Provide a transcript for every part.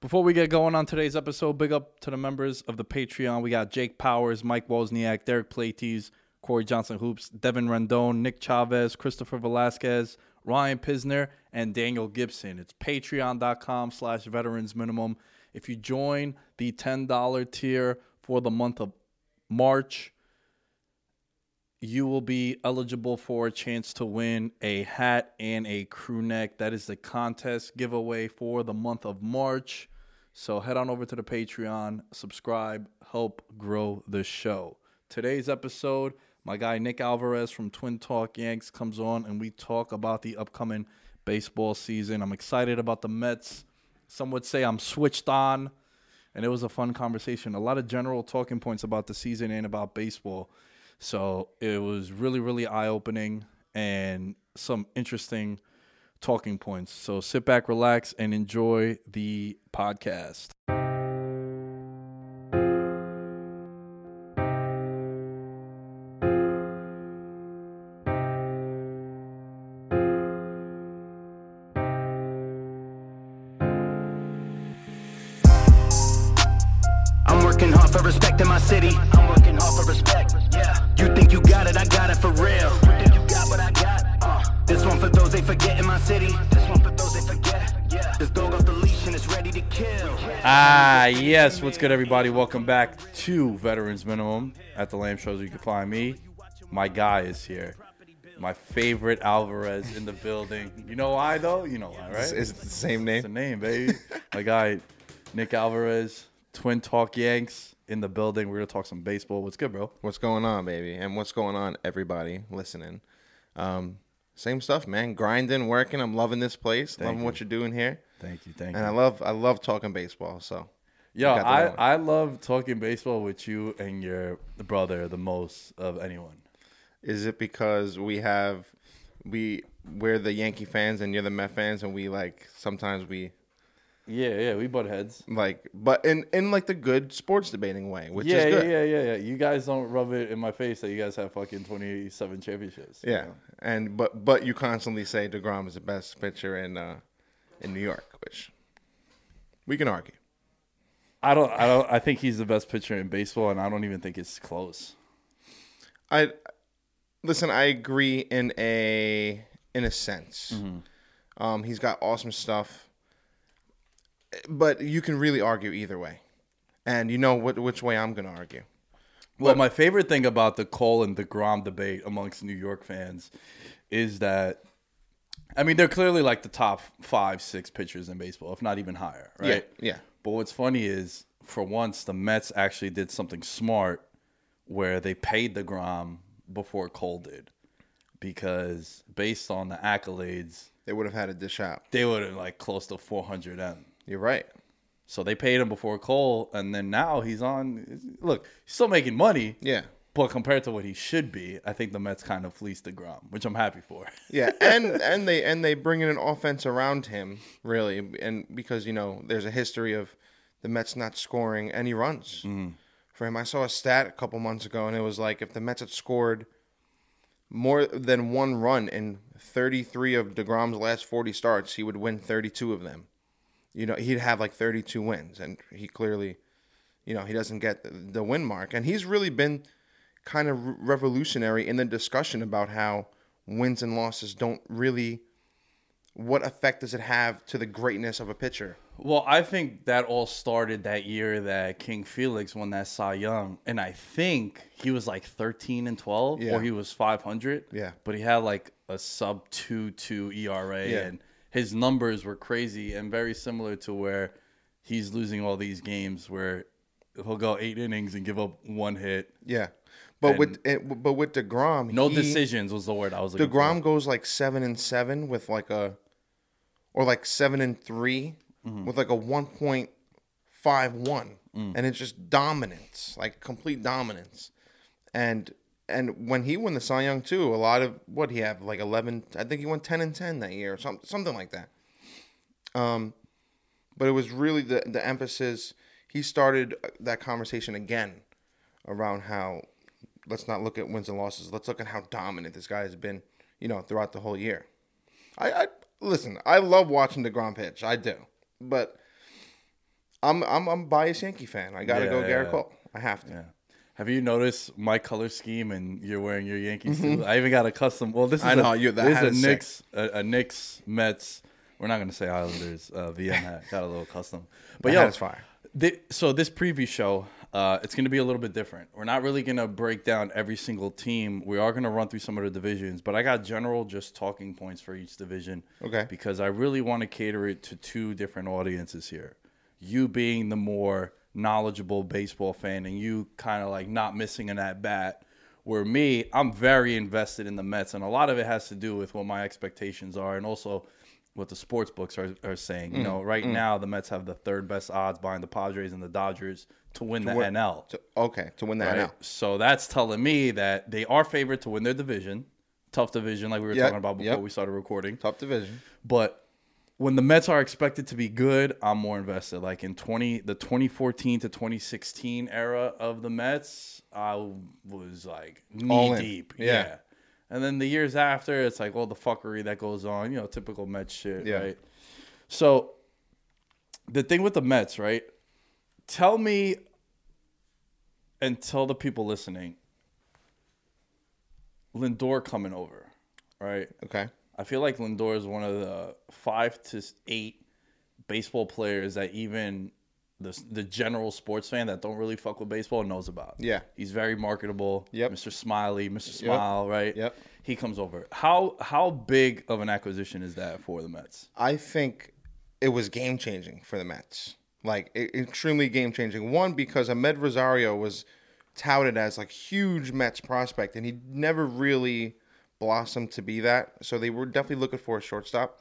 Before we get going on today's episode, big up to the members of the Patreon. We got Jake Powers, Mike Wozniak, Derek Plates, Corey Johnson Hoops, Devin Rendon, Nick Chavez, Christopher Velasquez, Ryan Pisner, and Daniel Gibson. It's patreon.com slash veterans minimum. If you join the $10 tier for the month of March, you will be eligible for a chance to win a hat and a crew neck. That is the contest giveaway for the month of March. So head on over to the Patreon, subscribe, help grow the show. Today's episode, my guy Nick Alvarez from Twin Talk Yanks comes on and we talk about the upcoming baseball season. I'm excited about the Mets. Some would say I'm switched on, and it was a fun conversation. A lot of general talking points about the season and about baseball. So it was really, really eye opening and some interesting talking points. So sit back, relax, and enjoy the podcast. Respect in my city. I'm working hard for respect. Yeah. You think you got it, I got it for real. You think you got what I got? Uh. This one for those they forget in my city. This one for those they forget. Yeah. This dog off the leash and it's ready to kill. Ah, yes. What's good, everybody? Welcome back to Veterans Minimum at the Lamb Shows. You can find me. My guy is here. My favorite Alvarez in the building. You know why, though? You know why, right? Is, is it the same It's the name? name, baby. My guy, Nick Alvarez, Twin Talk Yanks in the building. We're to talk some baseball. What's good, bro? What's going on, baby? And what's going on, everybody listening? Um, same stuff, man. Grinding, working. I'm loving this place. loving you. what you're doing here. Thank you. Thank you. And I love, I love talking baseball. So, yeah, I. I love talking baseball with you and your brother the most of anyone. is it because we have, we, we're the Yankee fans and you're the Met fans, and we like sometimes we Yeah, yeah, we butt heads. like, but in in like the good sports debating way, which yeah, is good. yeah, yeah, yeah, yeah. You guys don't rub it in my face that you guys have fucking twenty seven championships. you Yeah, know? and but but you constantly say Degrom is the best pitcher in uh, in New York, which we can argue. I don't, I don't, I think he's the best pitcher in baseball, and I don't even think it's close. I listen. I agree in a in a sense. Um, he's got awesome stuff, but you can really argue either way, and you know what which way I'm going to argue. Well, my favorite thing about the Cole and the Degrom debate amongst New York fans is that, I mean, they're clearly like the top five, six pitchers in baseball, if not even higher, right? Yeah, yeah. But what's funny is, for once, the Mets actually did something smart, where they paid the Degrom before Cole did. because based on the accolades, They would have had a dish out. they would have like close to 400 M. You're right. So they paid him before Cole, and then now he's on. Look, he's still making money, Yeah. but compared to what he should be, I think the Mets kind of fleeced the Grom, which I'm happy for. Yeah, and and they and they bring in an offense around him really, and because you know there's a history of the Mets not scoring any runs mm. for him. I saw a stat a couple months ago, and it was like if the Mets had scored more than one run in 33 of Degrom's last 40 starts, he would win 32 of them. You know, he'd have like 32 wins, and he clearly, you know, he doesn't get the, the win mark, and he's really been kind of revolutionary in the discussion about how wins and losses don't really what effect does it have to the greatness of a pitcher Well, I think that all started that year that King Felix won that Cy Young, and I think he was like 13 and 12, Yeah. or he was 500. Yeah. but he had like a sub two two ERA, Yeah. and his numbers were crazy and very similar to where he's losing all these games where he'll go eight innings and give up one hit. yeah but And- with it, but with Degrom No he, decisions was the word I was looking for. Degrom goes like 7 and 7 with like a or like 7 and 3 Mm-hmm. with like a 1.51 Mm. and it's just dominance like complete dominance and and when he won the Cy Young too, a lot of what he had like eleven. I think he went ten and ten that year, or something, something like that. Um, but it was really the the emphasis. He started that conversation again around how let's not look at wins and losses. Let's look at how dominant this guy has been, you know, throughout the whole year. I, I listen. I love watching Degrom pitch. I do, but I'm I'm I'm a biased Yankee fan. I got to Yeah, go yeah, Gerrit yeah. Cole. I have to. Have you noticed my color scheme and you're wearing your Yankees too? I even got a custom. Well, this is Mm-hmm. I know, a, you- that this hat is is a sick. Knicks, a, a Knicks, Mets. We're not gonna say Islanders. Uh, VM hat got a little custom, but The yo, hat is fire. thi- so this preview show, uh, it's gonna be a little bit different. We're not really gonna break down every single team. We are gonna run through some of the divisions, but I got general just talking points for each division. Okay. Because I really want to cater it to two different audiences here. You being the more knowledgeable baseball fan, and you kind of like not missing an at bat. Where me, I'm very invested in the Mets, and a lot of it has to do with what my expectations are, and also what the sports books are, are saying. You mm, know, right mm. now the Mets have the third best odds behind the Padres and the Dodgers to win the win- NL. To, okay, to win that Right? now. So that's telling me that they are favored to win their division. Tough division, like we were Yep, talking about before yep. we started recording. Tough division. But when the Mets are expected to be good, I'm more invested. Like in 20 the 2014 to 2016 era of the Mets, I was like All knee in. deep. Yeah. Yeah. And then the years after, it's like all the fuckery that goes on, you know, typical Mets shit, Yeah. right? So the thing with the Mets, right? Tell me and tell the people listening, Lindor coming over, right? Okay. I feel like Lindor is one of the five to eight baseball players that even the the general sports fan that don't really fuck with baseball knows about. Yeah. he's very marketable. Yep. Mr. Smiley, Mr. Smile, right? Yep. He comes over. How how big of an acquisition is that for the Mets? I think it was game changing for the Mets. Like extremely game changing. One because Amed Rosario was touted as like huge Mets prospect, and he never really blossomed to be that. So they were definitely looking for a shortstop.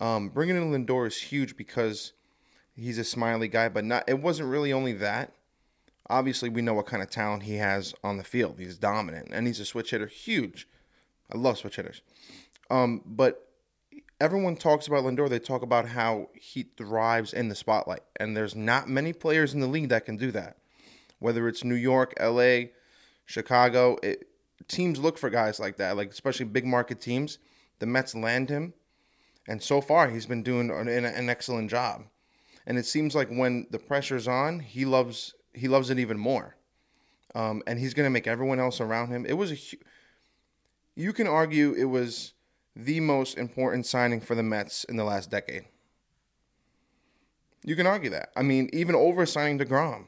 Um, bringing in Lindor is huge because he's a smiley guy, but not. It wasn't really only that. Obviously, we know what kind of talent he has on the field. He's dominant, and he's a switch hitter. Huge. I love switch hitters. Um, but everyone talks about Lindor. They talk about how he thrives in the spotlight, and there's not many players in the league that can do that. Whether it's New York, L.A., Chicago, it, teams look for guys like that. Like especially big market teams. The Mets land him, and so far he's been doing an, an excellent job. And it seems like when the pressure's on, he loves he loves it even more. Um, and he's going to make everyone else around him. It was a hu- you can argue it was the most important signing for the Mets in the last decade. You can argue that. I mean, even over signing Degrom,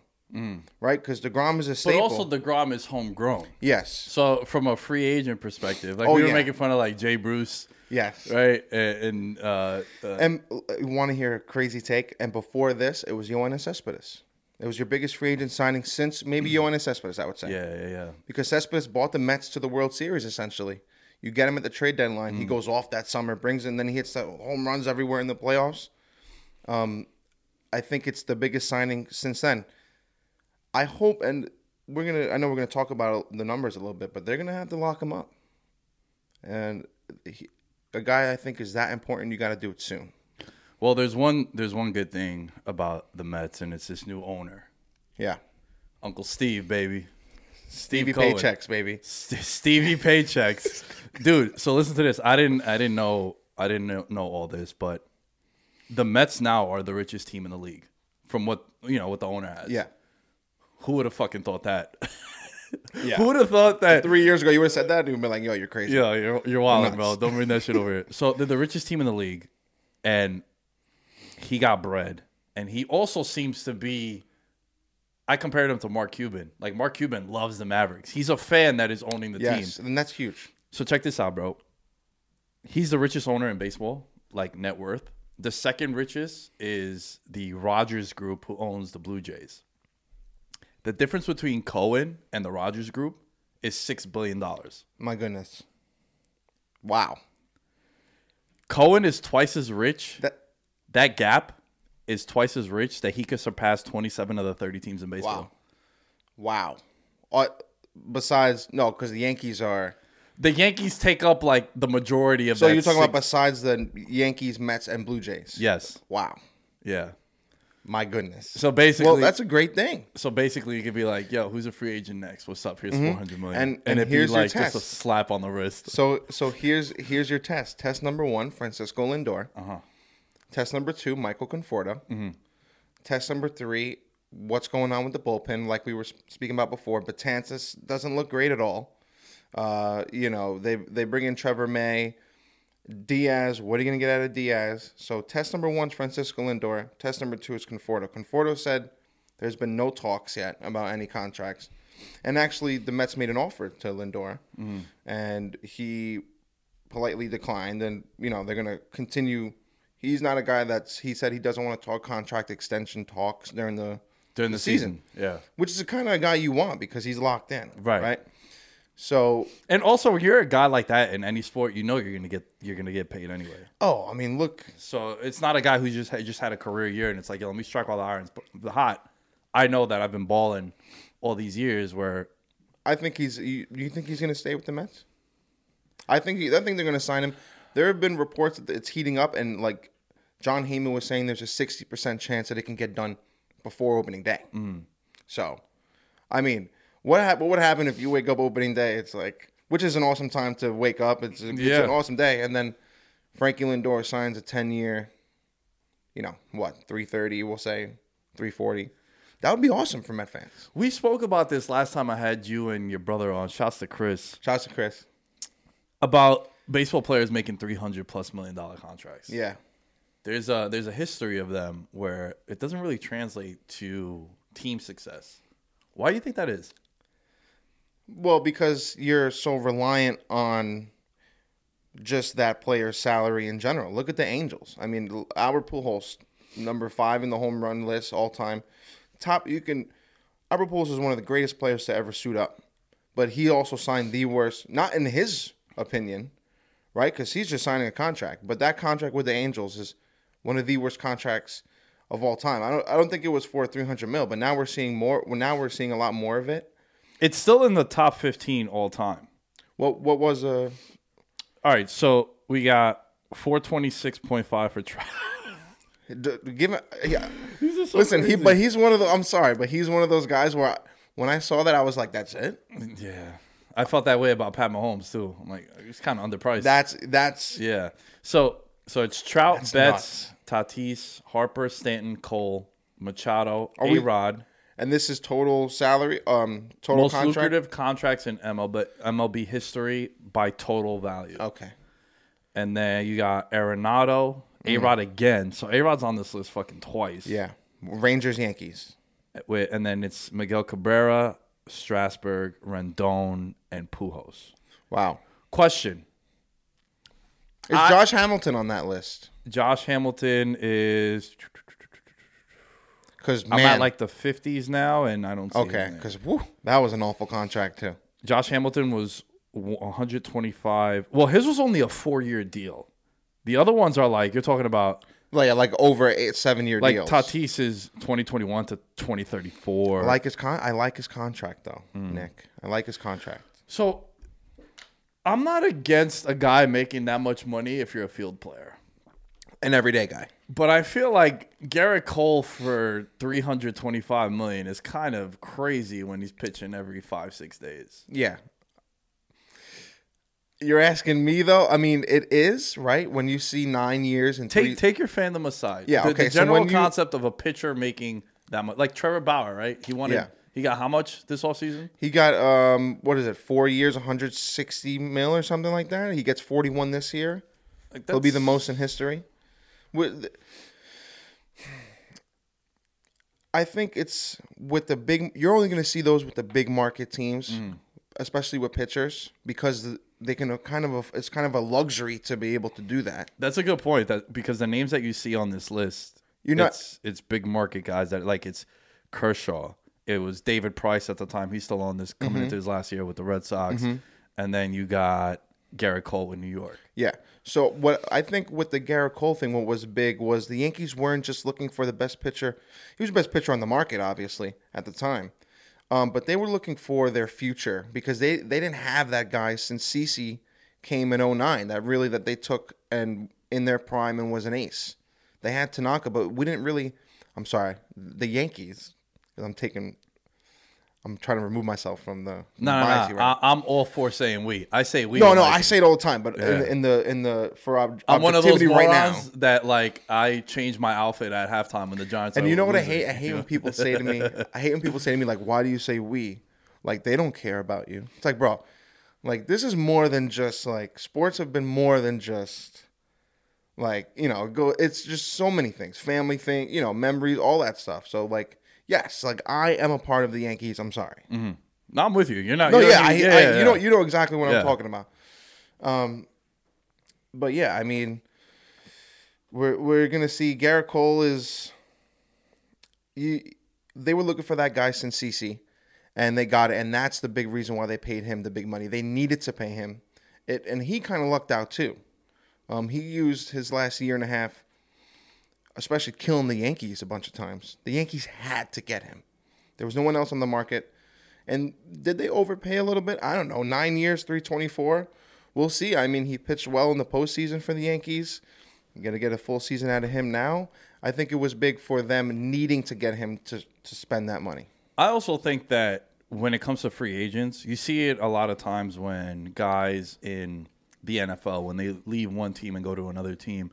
right? Because Degrom is a But staple. also Degrom is homegrown. yes, So from a free agent perspective, like Oh, we were yeah. making fun of like Jay Bruce, yes. right? And, and uh, uh, And you want to hear a crazy take? And before this, it was Yoenis Cespedes. It was your biggest free agent signing since maybe Yoenis Cespedes, I would say. yeah, yeah, yeah. because Cespedes bought the Mets to the World Series essentially. You get him at the trade deadline. Mm. He goes off that summer, brings in, then he hits the home runs everywhere in the playoffs. Um, I think it's the biggest signing since then. I hope, and we're gonna. I know we're gonna talk about the numbers a little bit, but they're gonna have to lock him up. And he, a guy I think is that important. You got to do it soon. Well, there's one there's one good thing about the Mets, and it's this new owner, Yeah, Uncle Steve, baby. Stevie paychecks, baby. St- Stevie paychecks, dude. So listen to this. I didn't I didn't know I didn't know, know all this, but the Mets now are the richest team in the league, from what you know what the owner has. Yeah, Who would have fucking thought that? yeah. Who would have thought that? Three years ago, you would have said that, dude. Been like, yo, you're crazy. Yeah, you're you're wild, bro. Don't bring that shit over here. So they're the richest team in the league, and he got bread, and he also seems to be. I compared him to Mark Cuban. Like Mark Cuban loves the Mavericks. He's a fan that is owning the Yes, team. and that's huge. So check this out, bro. He's the richest owner in baseball, like net worth. The second richest is the Rogers Group, who owns the Blue Jays. The difference between Cohen and the Rogers Group is six billion dollars. My goodness. Wow. Cohen is twice as rich. That That gap is twice as rich that he could surpass 27 of the 30 teams in baseball. wow. Wow. Uh, besides, no, because the Yankees are. The Yankees take up like the majority of So you're talking six- about besides the Yankees, Mets, and Blue Jays. Yes. Wow. Yeah. My goodness. So basically well, that's a great thing. so basically you could be like, "Yo, who's a free agent next? What's up? Here's 400 million." Mm-hmm. And- and and it'd be like just a slap on the wrist. So so here's here's your test. Test number one, Francisco Lindor. Uh-huh. Test number two, Michael Conforto. Mm-hmm. Test number three, what's going on with the bullpen? Like we were speaking about before, Betances doesn't look great at all. Uh, you know, they they bring in Trevor May, Diaz. What are you gonna get out of Diaz? So test number one is Francisco Lindor. Test number two is Conforto. Conforto said there's been no talks yet about any contracts, and actually the Mets made an offer to Lindor, mm-hmm. and he politely declined. And you know they're gonna continue. He's not a guy that's. He said he doesn't want to talk contract extension talks during the During the season. Yeah. which is the kind of guy you want because he's locked in, Right. Right. So, And also, you're a guy like that in any sport, you know you're gonna get you're gonna get paid anyway. oh, I mean, look, So it's not a guy who just had, just had a career year and it's like, yo, let me strike while the irons the hot. I know that I've been balling all these years where I think he's. You, you think he's going to stay with the Mets? I think. He, I think they're going to sign him. There have been reports that it's heating up, and like Jon Heyman was saying, there's a sixty percent chance that it can get done before opening day. Mm. So, I mean, what hap- what would happen if you wake up opening day? It's like, which is an awesome time to wake up. It's, it's Yeah. an awesome day, and then Frankie Lindor signs a ten year. You know what? Three thirty. We'll say three forty. That would be awesome for Met fans. we spoke about this last time I had you and your brother on. Shouts to Chris Shouts to Chris. about baseball players making three hundred plus million dollar contracts. Yeah. there's a there's a history of them where it doesn't really translate to team success. Why do you think that is? Well, because you're so reliant on just that player's salary in general. Look at the Angels. I mean, Albert Pujols, number five in the home run list all time. Top, you can. Albert Pujols is one of the greatest players to ever suit up, but he also signed the worst. Not in his opinion, right? Because he's just signing a contract. But that contract with the Angels is one of the worst contracts of all time. I don't. I don't think it was for 300 mil, but now we're seeing more. Now we're seeing a lot more of it. It's still in the top fifteen all time. What what was uh All right, so we got four twenty six point five for Trout. d- give it yeah. Listen, he but he's one of the I'm sorry, but he's one of those guys where I, when I saw that I was like that's it. yeah, I felt that way about Pat Mahomes too. I'm like, he's kind of underpriced. That's that's yeah. So so it's Trout, Betts, Tatis, Harper, Stanton, Cole, Machado, A we- Rod. And this is total salary um total Most contract. lucrative contracts in MLB MLB history by total value. Okay. And then you got Arenado, A Rod again. So A Rod's on this list fucking twice. Mm-hmm. Yeah. Rangers Yankees. Wait, and then it's Miguel Cabrera, Strasburg, Rendon, and Pujols. Wow. Question: Is Josh Hamilton on that list? Josh Hamilton is. Cuz I'm man at like the 50s now, and I don't see. Okay, cuz that was an awful contract too. Josh Hamilton was 125. Well, his was only a four year deal. The other ones are like you're talking about Like like over eight seven year like deals. Tatis is 2021 to 2034. I like his con. I like his contract though, Hmm. Nick. I like his contract. so I'm not against a guy making that much money if you're a field player. An everyday guy. But I feel like Gerrit Cole for 325 million is kind of crazy when he's pitching every 5-6 days. Yeah. You're asking me though. I mean, it is right when you see nine years and Take three. take your fandom aside. Yeah, The, okay, The so general when you- concept of a pitcher making that much, like Trevor Bauer, right? He wanted. Yeah. He got how much this offseason? he got um, what is it? Four years, 160 mil or something like that. He gets 41 this year. Like He'll be the most in history. With, I think it's with the big. You're only going to see those with the big market teams, Mm. especially with pitchers, because they can kind of. A, it's kind of a luxury to be able to do that. That's a good point. That because the names that you see on this list, You're not- It's, it's big market guys that like it's Kershaw. It was David Price at the time. He's still on this coming Mm-hmm. into his last year with the Red Sox, and then you got Gerrit Cole in New York. Yeah. So what I think with the Gerrit Cole thing, what was big was the Yankees weren't just looking for the best pitcher. He was the best pitcher on the market, obviously at the time, um, but they were looking for their future because they they didn't have that guy since CC came in 09 that really that they took and in their prime and was an ace. They had Tanaka, but we didn't really. I'm sorry, the Yankees. I'm taking. I'm trying to remove myself from the from No, the no, no. right I, I'm all for saying we. I say we. no, no, I say it all the time, but Yeah. in, in the in the for ob- I'm one of those objectivity right now. that like I change my outfit at halftime when the Giants. And you know what I hate? I hate when people say to me, I hate when people say to me like, "Why do you say we?" Like they don't care about you. It's like, bro, like this is more than just like sports have been more than just like you know go. It's just so many things, family thing, you know, memories, all that stuff. So like, yes, like I am a part of the Yankees. I'm sorry. No, I'm with you. You're not. No, you're yeah, not- I, yeah, I, yeah, you know, you know exactly what Yeah. I'm talking about. Um, but yeah, I mean, we're we're gonna see Gerrit Cole is. You, they were looking for that guy since CC, and they got it, and that's the big reason why they paid him the big money. They needed to pay him, it, and he kind of lucked out too. Um, he used his last year and a half, especially killing the Yankees a bunch of times. The Yankees had to get him. There was no one else on the market. And did they overpay a little bit? I don't know. Nine years, 324. We'll see. I mean, he pitched well in the postseason for the Yankees. You're going to get a full season out of him now. I think it was big for them needing to get him to, to spend that money. I also think that when it comes to free agents, you see it a lot of times when guys in the NFL, when they leave one team and go to another team,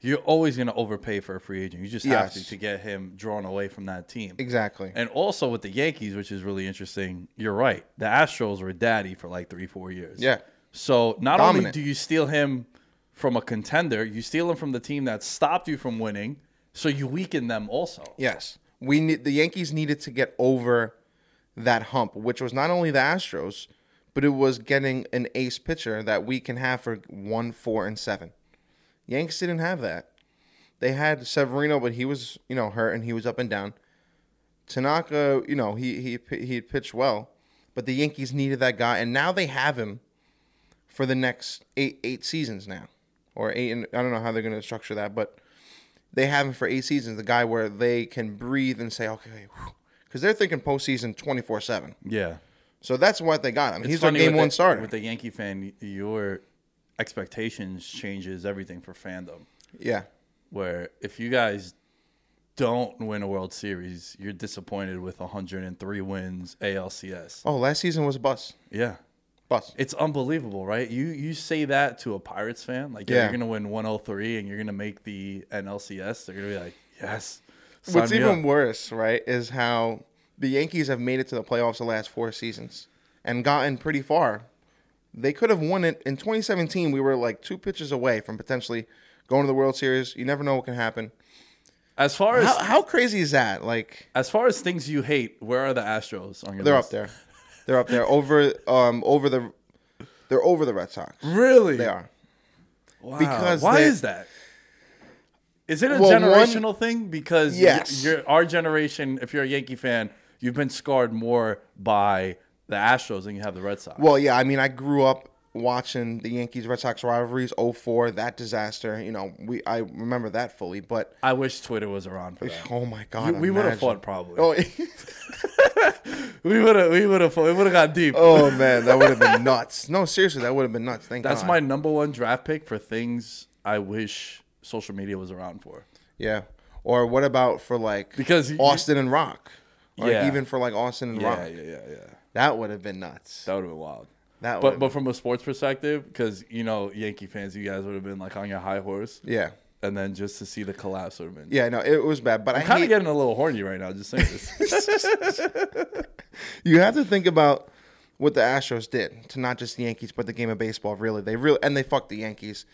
you're always going to overpay for a free agent. You just have to Yes. to get him drawn away from that team. Exactly. And also with the Yankees, which is really interesting, you're right. The Astros were daddy for like three, four years. Yeah. So not only do you steal him from a contender, you steal him from the team that stopped you from winning. So you weaken them also. Yes. We need the Yankees needed to get over that hump, which was not only the Astros, but it was getting an ace pitcher that we can have for one, four, and seven. Yankees didn't have that. They had Severino, but he was, you know, hurt and he was up and down. Tanaka, you know, he he he had pitched well, but the Yankees needed that guy, and now they have him for the next eight eight seasons now, or eight. And I don't know how they're going to structure that, but they have him for eight seasons. The guy where they can breathe and say, okay, because they're thinking postseason twenty four seven. Yeah. So that's what they got. I mean, It's he's their game one starter. With the Yankee fan, your expectations changes everything for fandom. yeah, Where if you guys don't win a World Series, you're disappointed with 103 wins ALCS. Oh, last season was a bus. Yeah. Bus. It's unbelievable, right? You you say that to a Pirates fan, like yeah, Yeah. you're gonna win 103 and you're gonna make the NLCS. They're gonna be like, yes. What's even up. worse, right, is how the Yankees have made it to the playoffs the last four seasons and gotten pretty far. They could have won it in 2017. We were like two pitches away from potentially going to the World Series. You never know what can happen. As far as How, how crazy is that? Like as far as things you hate, where are the Astros on your they're list? up there. They're up there over um over the they're over the Red Sox. Really? They are. Wow. Because why is that? Is it a Well, one- generational thing? Because Yes. you're, our generation, if you're a Yankee fan, you've been scarred more by the Astros and you have the Red Sox. Well, yeah, I mean, I grew up watching the Yankees Red Sox rivalries 04, that disaster. You know, we I remember that fully, but I wish Twitter was around for that. oh my god, we would have fought probably. Oh, We would have. We would have. We would have got deep. oh man, that would have been nuts. No, seriously, that would have been nuts. Thank That's God. my number one draft pick for things I wish social media was around for. Yeah. Or what about for like Because you- Austin and Rock? Or Yeah. even for like Austin and Yeah, Rock. yeah, yeah, yeah. That would have been nuts. That would have been wild. That But but from a sports perspective, because you know Yankee fans, you guys would have been like on your high horse, yeah. and then just to see the collapse would have been. Yeah, no, it was bad. But I'm kind of getting a little horny right now. Just saying this. you have to think about what the Astros did to not just the Yankees, but the game of baseball. Really, they really and they fucked the Yankees.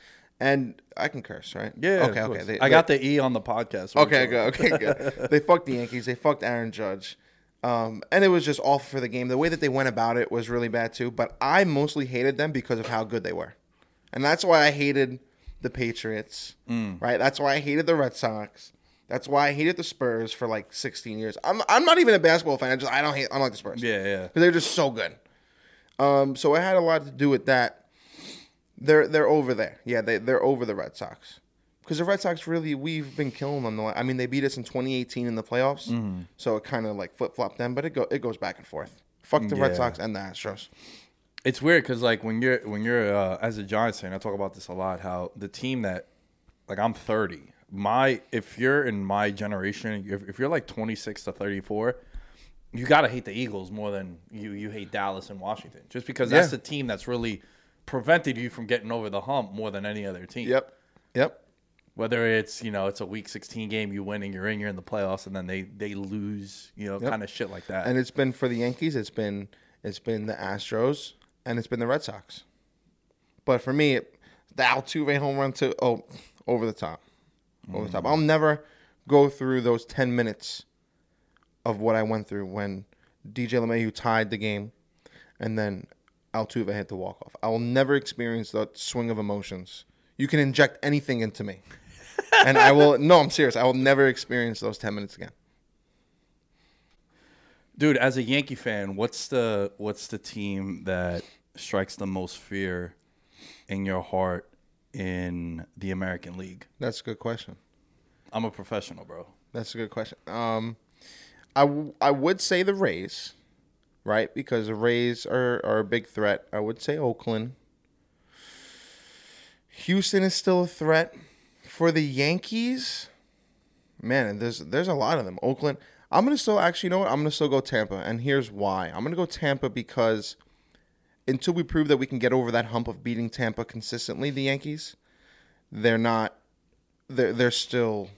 And I can curse, right? yeah. Okay. Okay. They- I they- got the E on the podcast. Okay, good. Okay, good. they fucked the Yankees. They fucked Aaron Judge. Um, and it was just awful for the game. The way that they went about it was really bad too. But I mostly hated them because of how good they were, and that's why I hated the Patriots. Right? That's why I hated the Red Sox. That's why I hated the Spurs for like 16 years. I'm I'm not even a basketball fan. I just I don't hate I don't like the Spurs. Yeah, yeah. because they're just so good. Um, so it had a lot to do with that. They're they're over there. Yeah, they they're over the Red Sox because the Red Sox really we've been killing them. I mean, they beat us in 2018 in the playoffs, Mm-hmm. so it kind of like flip flopped them. But it go it goes back and forth. Fuck the Red Sox and the Astros. It's weird because like when you're when you're uh, as a Giants fan, I talk about this a lot. How the team that like I'm 30. My if you're in my generation, if, if you're like 26 to 34, you gotta hate the Eagles more than you you hate Dallas and Washington, just because that's Yeah. the team that's really prevented you from getting over the hump more than any other team. Yep, yep. Whether it's you know it's a week 16 game, you win and you're in, you're in the playoffs, and then they they lose, you know, kind of shit like that. And it's been for the Yankees. It's been it's been the Astros and it's been the Red Sox. But for me, it, the Altuve home run to oh over the top, over the top. I'll mm. never go through those ten minutes of what I went through when DJ LeMahieu tied the game, and then Altuve hit the walk off. I will never experience that swing of emotions. You can inject anything into me, and I will. No, I'm serious. I will never experience those ten minutes again. Dude, as a Yankee fan, what's the what's the team that strikes the most fear in your heart in the American League? That's a good question. I'm a professional, bro. That's a good question. Um, I, w- I would say the Rays, right? Because the Rays are, are a big threat. I would say Oakland. Houston is still a threat. For the Yankees, man, there's there's a lot of them. Oakland. I'm gonna still actually, you know what? I'm gonna still go Tampa, and here's why. I'm gonna go Tampa because until we prove that we can get over that hump of beating Tampa consistently, the Yankees, they're not. They're they're still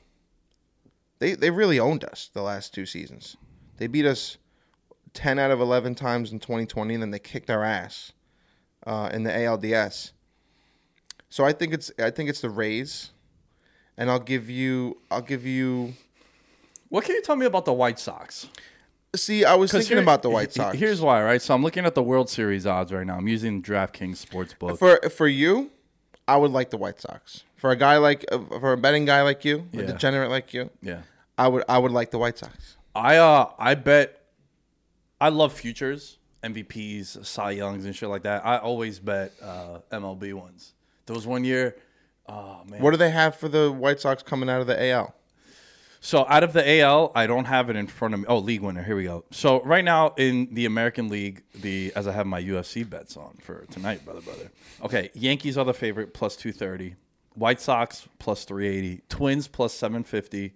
they they really owned us the last two seasons. They beat us ten out of eleven times in 2020, and then they kicked our ass uh, in the ALDS. So I think it's I think it's the Rays, and I'll give you I'll give you. What can you tell me about the White Sox? See, I was thinking here- about the White Sox. Here's why, right? So I'm looking at the World Series odds right now. I'm using DraftKings Sportsbook. for for you, I would like the White Sox. For a guy like uh, for a betting guy like you, a Yeah. degenerate like you, yeah. I would I would like the White Sox. I uh I bet I love futures, MVPs, Cy Youngs and shit like that. I always bet uh MLB ones. There was one year, oh man. What do they have for the White Sox coming out of the AL? So out of the AL, I don't have it in front of me. Oh, league winner. Here we go. So right now in the American League, the as I have my UFC bets on for tonight, brother, brother. Okay, Yankees are the favorite, plus two thirty. White Sox plus three eighty. Twins plus seven fifty.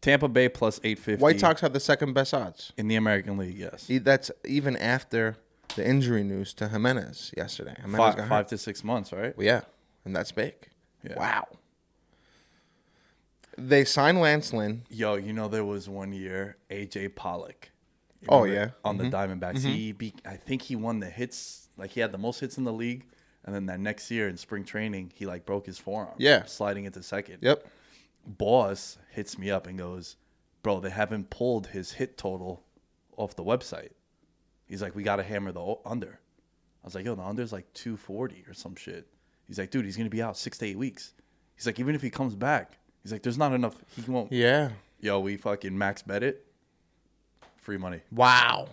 Tampa Bay plus eight fifty. White Sox have the second best odds. in the American League, yes. That's even after the injury news to Jimenez yesterday. Jimenez Five, got five to six months, right? Well, yeah, and that's big. Yeah. Wow. They signed Lance Lynn. Yo, you know there was one year AJ Pollock. You Oh, yeah. on the mm-hmm. Diamondbacks. Mm-hmm. He be, I think he won the hits. Like he had the most hits in the league, and then that next year in spring training, he like broke his forearm. Yeah. sliding into second. Yep. Boss hits me up and goes, "Bro, they haven't pulled his hit total off the website." He's like, "We got to hammer the under." I was like, "Yo, the under's like 240 or some shit." He's like, "Dude, he's gonna be out six to eight weeks." He's like, "Even if he comes back, he's like, there's not enough. He won't." Yeah. Yo, we fucking max bet it. Free money. Wow.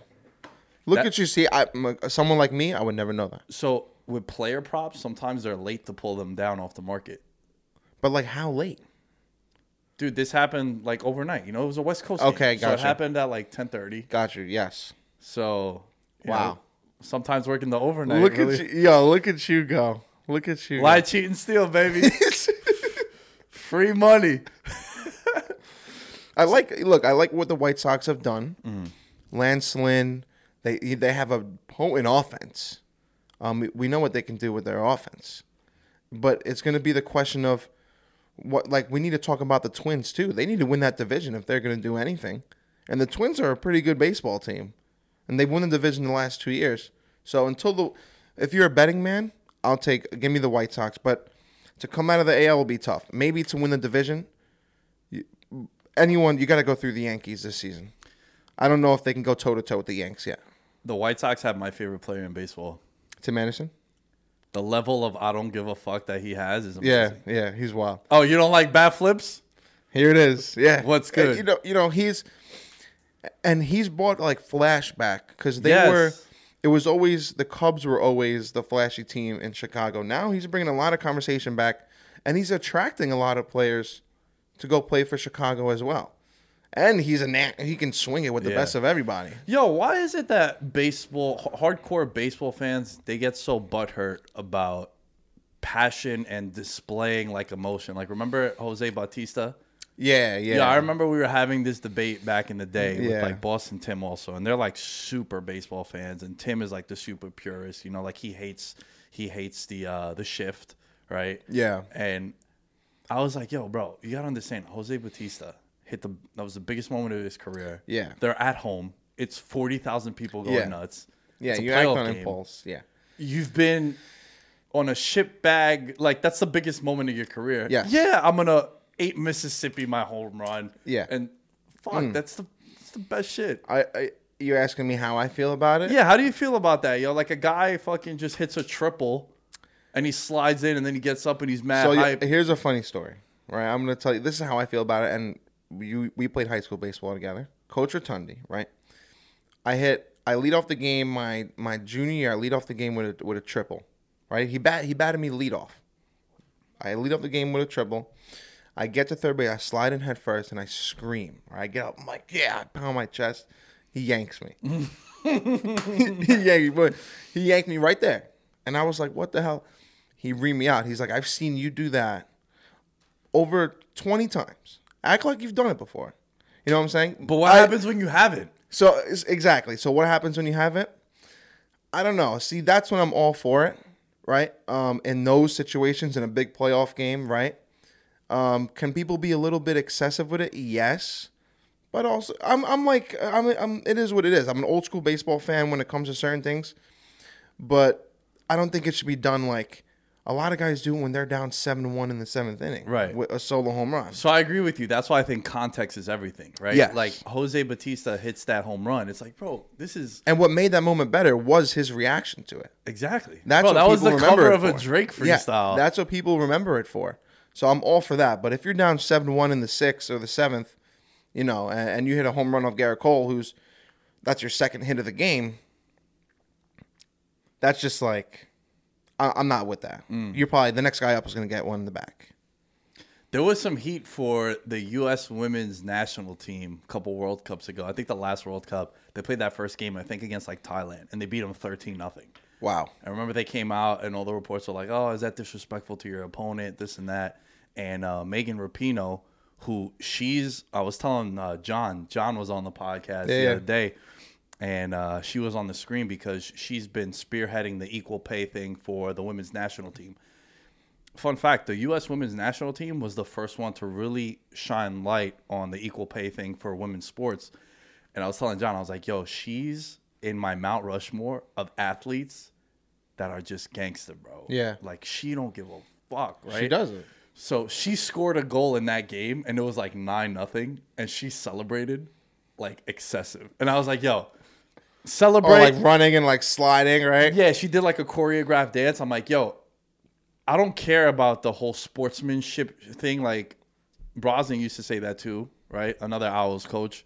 Look That- at you. See, I, m- someone like me, I would never know that. So with player props, sometimes they're late to pull them down off the market. But like, how late? Dude, this happened like overnight. You know, it was a West Coast. Okay, game. So it gotcha. happened at like ten thirty. Got you. Yes. So you Wow. know, sometimes working the overnight. look really- at you, yo. Look at you go. Look at you. Lie, cheat, and steal, baby. Free money. I like. Look, I like what the White Sox have done. Mm-hmm. Lance Lynn, they they have a potent offense. Um, we- we know what they can do with their offense, but it's going to be the question of what. Like, we need to talk about the Twins too. They need to win that division if they're going to do anything. And the Twins are a pretty good baseball team, and they've won the division the last two years. So until the, if you're a betting man, I'll take. Give me the White Sox, but to come out of the AL will be tough. Maybe to win the division, anyone you got to go through the Yankees this season. I don't know if they can go toe to toe with the Yanks yet. The White Sox have my favorite player in baseball. Tim Anderson. The level of I don't give a fuck that he has is amazing. Yeah, yeah, he's wild. Oh, you don't like bat flips? Here it is. Yeah. What's good? You know, you know he's and he's bought like flashback because they Yes. were. It was always the Cubs were always the flashy team in Chicago. Now he's bringing a lot of conversation back, and he's attracting a lot of players to go play for Chicago as well. And he's a na- he can swing it with the Yeah. best of everybody. Yo, why is it that baseball, hardcore baseball fans, they get so butthurt about passion and displaying like emotion? Like, remember Jose Bautista? Yeah, yeah. Yeah, I remember we were having this debate back in the day with Yeah. like Boston Tim also, and they're like super baseball fans, and Tim is like the super purist. You know, like he hates he hates the uh the shift, right? Yeah. And I was like, yo, bro, you gotta understand, Jose Bautista hit the that was the biggest moment of his career. Yeah. they're at home. It's forty thousand people going Yeah. nuts. Yeah, It's a you act playoff on game. impulse. Yeah. You've been on a ship bag. Like that's the biggest moment of your career. Yes. Yeah, I'm gonna eight Mississippi my home run. Yeah. Mm. And fuck, that's the that's the best shit. I, I you're asking me how I feel about it? Yeah, how do you feel about that, yo? Like a guy fucking just hits a triple, and he slides in, and then he gets up and he's mad So hype. here's a funny story, right? I'm gonna tell you. This is how I feel about it. And we we played high school baseball together. Coach Rotundi, right? I hit. I lead off the game my my junior year. I lead off the game with a with a triple, right? He bat he batted me lead off. I lead off the game with a triple. I get to third base. I slide in head first and I scream. Right? I get up. I'm like, yeah. I pound my chest. He yanks me. he, yanked me, he yanked me right there. And I was like, what the hell? He reamed me out. He's like, I've seen you do that over 20 times. Act like you've done it before. You know what I'm saying? but what I- happens when you haven't? So exactly. So what happens when you have it? I don't know. See, that's when I'm all for it, right? Um, in those situations, in a big playoff game, right? Um, can people be a little bit excessive with it? Yes, but also I'm I'm like I'm I'm it is what it is. I'm an old school baseball fan when it comes to certain things, but I don't think it should be done like a lot of guys do when they're down seven one in the seventh inning, Right. With a solo home run. So I agree with you. That's why I think context is everything, right? Yes. Like Jose Bautista hits that home run. It's like, bro, this is And what made that moment better was his reaction to it. exactly. That's bro, what that was the cover of a for. Drake Yeah, that's what people remember it for. So I'm all for that. But if you're down seven one in the sixth or the seventh, you know, and, and you hit a home run off Gerrit Cole, who's that's your second hit of the game. That's just like I, I'm not with that. Mm. You're probably the next guy up is going to get one in the back. There was some heat for the U.S. women's national team a couple World Cups ago. I think the last World Cup, they played that first game, I think, against like Thailand, and they beat them 13 nothing. Wow. I remember they came out, and all the reports were like, oh, is that disrespectful to your opponent, this and that. And uh, Megan Rapinoe, who she's, I was telling uh, John, John was on the podcast the Yeah, yeah. other day, and uh, she was on the screen because she's been spearheading the equal pay thing for the women's national team fun fact the U.S. women's national team was the first one to really shine light on the equal pay thing for women's sports. And I was telling John, I was like, yo, she's in my Mount Rushmore of athletes that are just gangster, bro. Yeah. Like, she don't give a fuck, right? She does it. So she scored a goal in that game, and it was like 9 nothing, and she celebrated like excessive. And I was like, yo, celebrate. Like running and like sliding, right? Yeah, she did like a choreographed dance. I'm like, yo, I don't care about the whole sportsmanship thing. Like Brosnan used to say that too, right? Another Owls coach.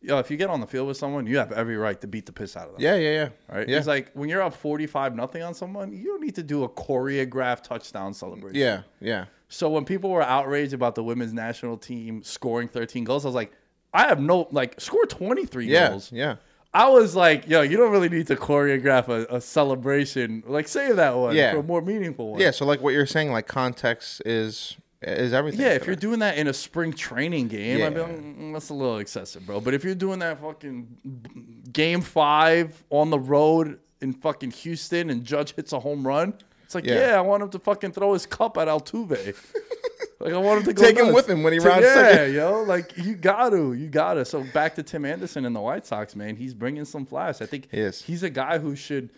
yo, if you get on the field with someone, you have every right to beat the piss out of them. Yeah, yeah, yeah. Right? Yeah. It's like when you're up 45 nothing on someone, you don't need to do a choreographed touchdown celebration. yeah, yeah. So when people were outraged about the women's national team scoring 13 goals, I was like, I have no like score 23 Yeah, goals. yeah. I was like, yo, you don't really need to choreograph a, a celebration. Like save that one Yeah. for a more meaningful one. Yeah, so like what you're saying, like context is is everything. Yeah, if you're doing that in a spring training game, I'd be Yeah. like, "Mm, that's a little excessive, bro. But if you're doing that fucking game five on the road in fucking Houston and Judge hits a home run, it's like, Yeah. yeah, I want him to fucking throw his cup at Altuve. like I want him to go Take him with him when he rounds Yeah, second. yo, like you got to, you got to. So back to Tim Anderson and the White Sox, man, he's bringing some flash. I think He he's a guy who should.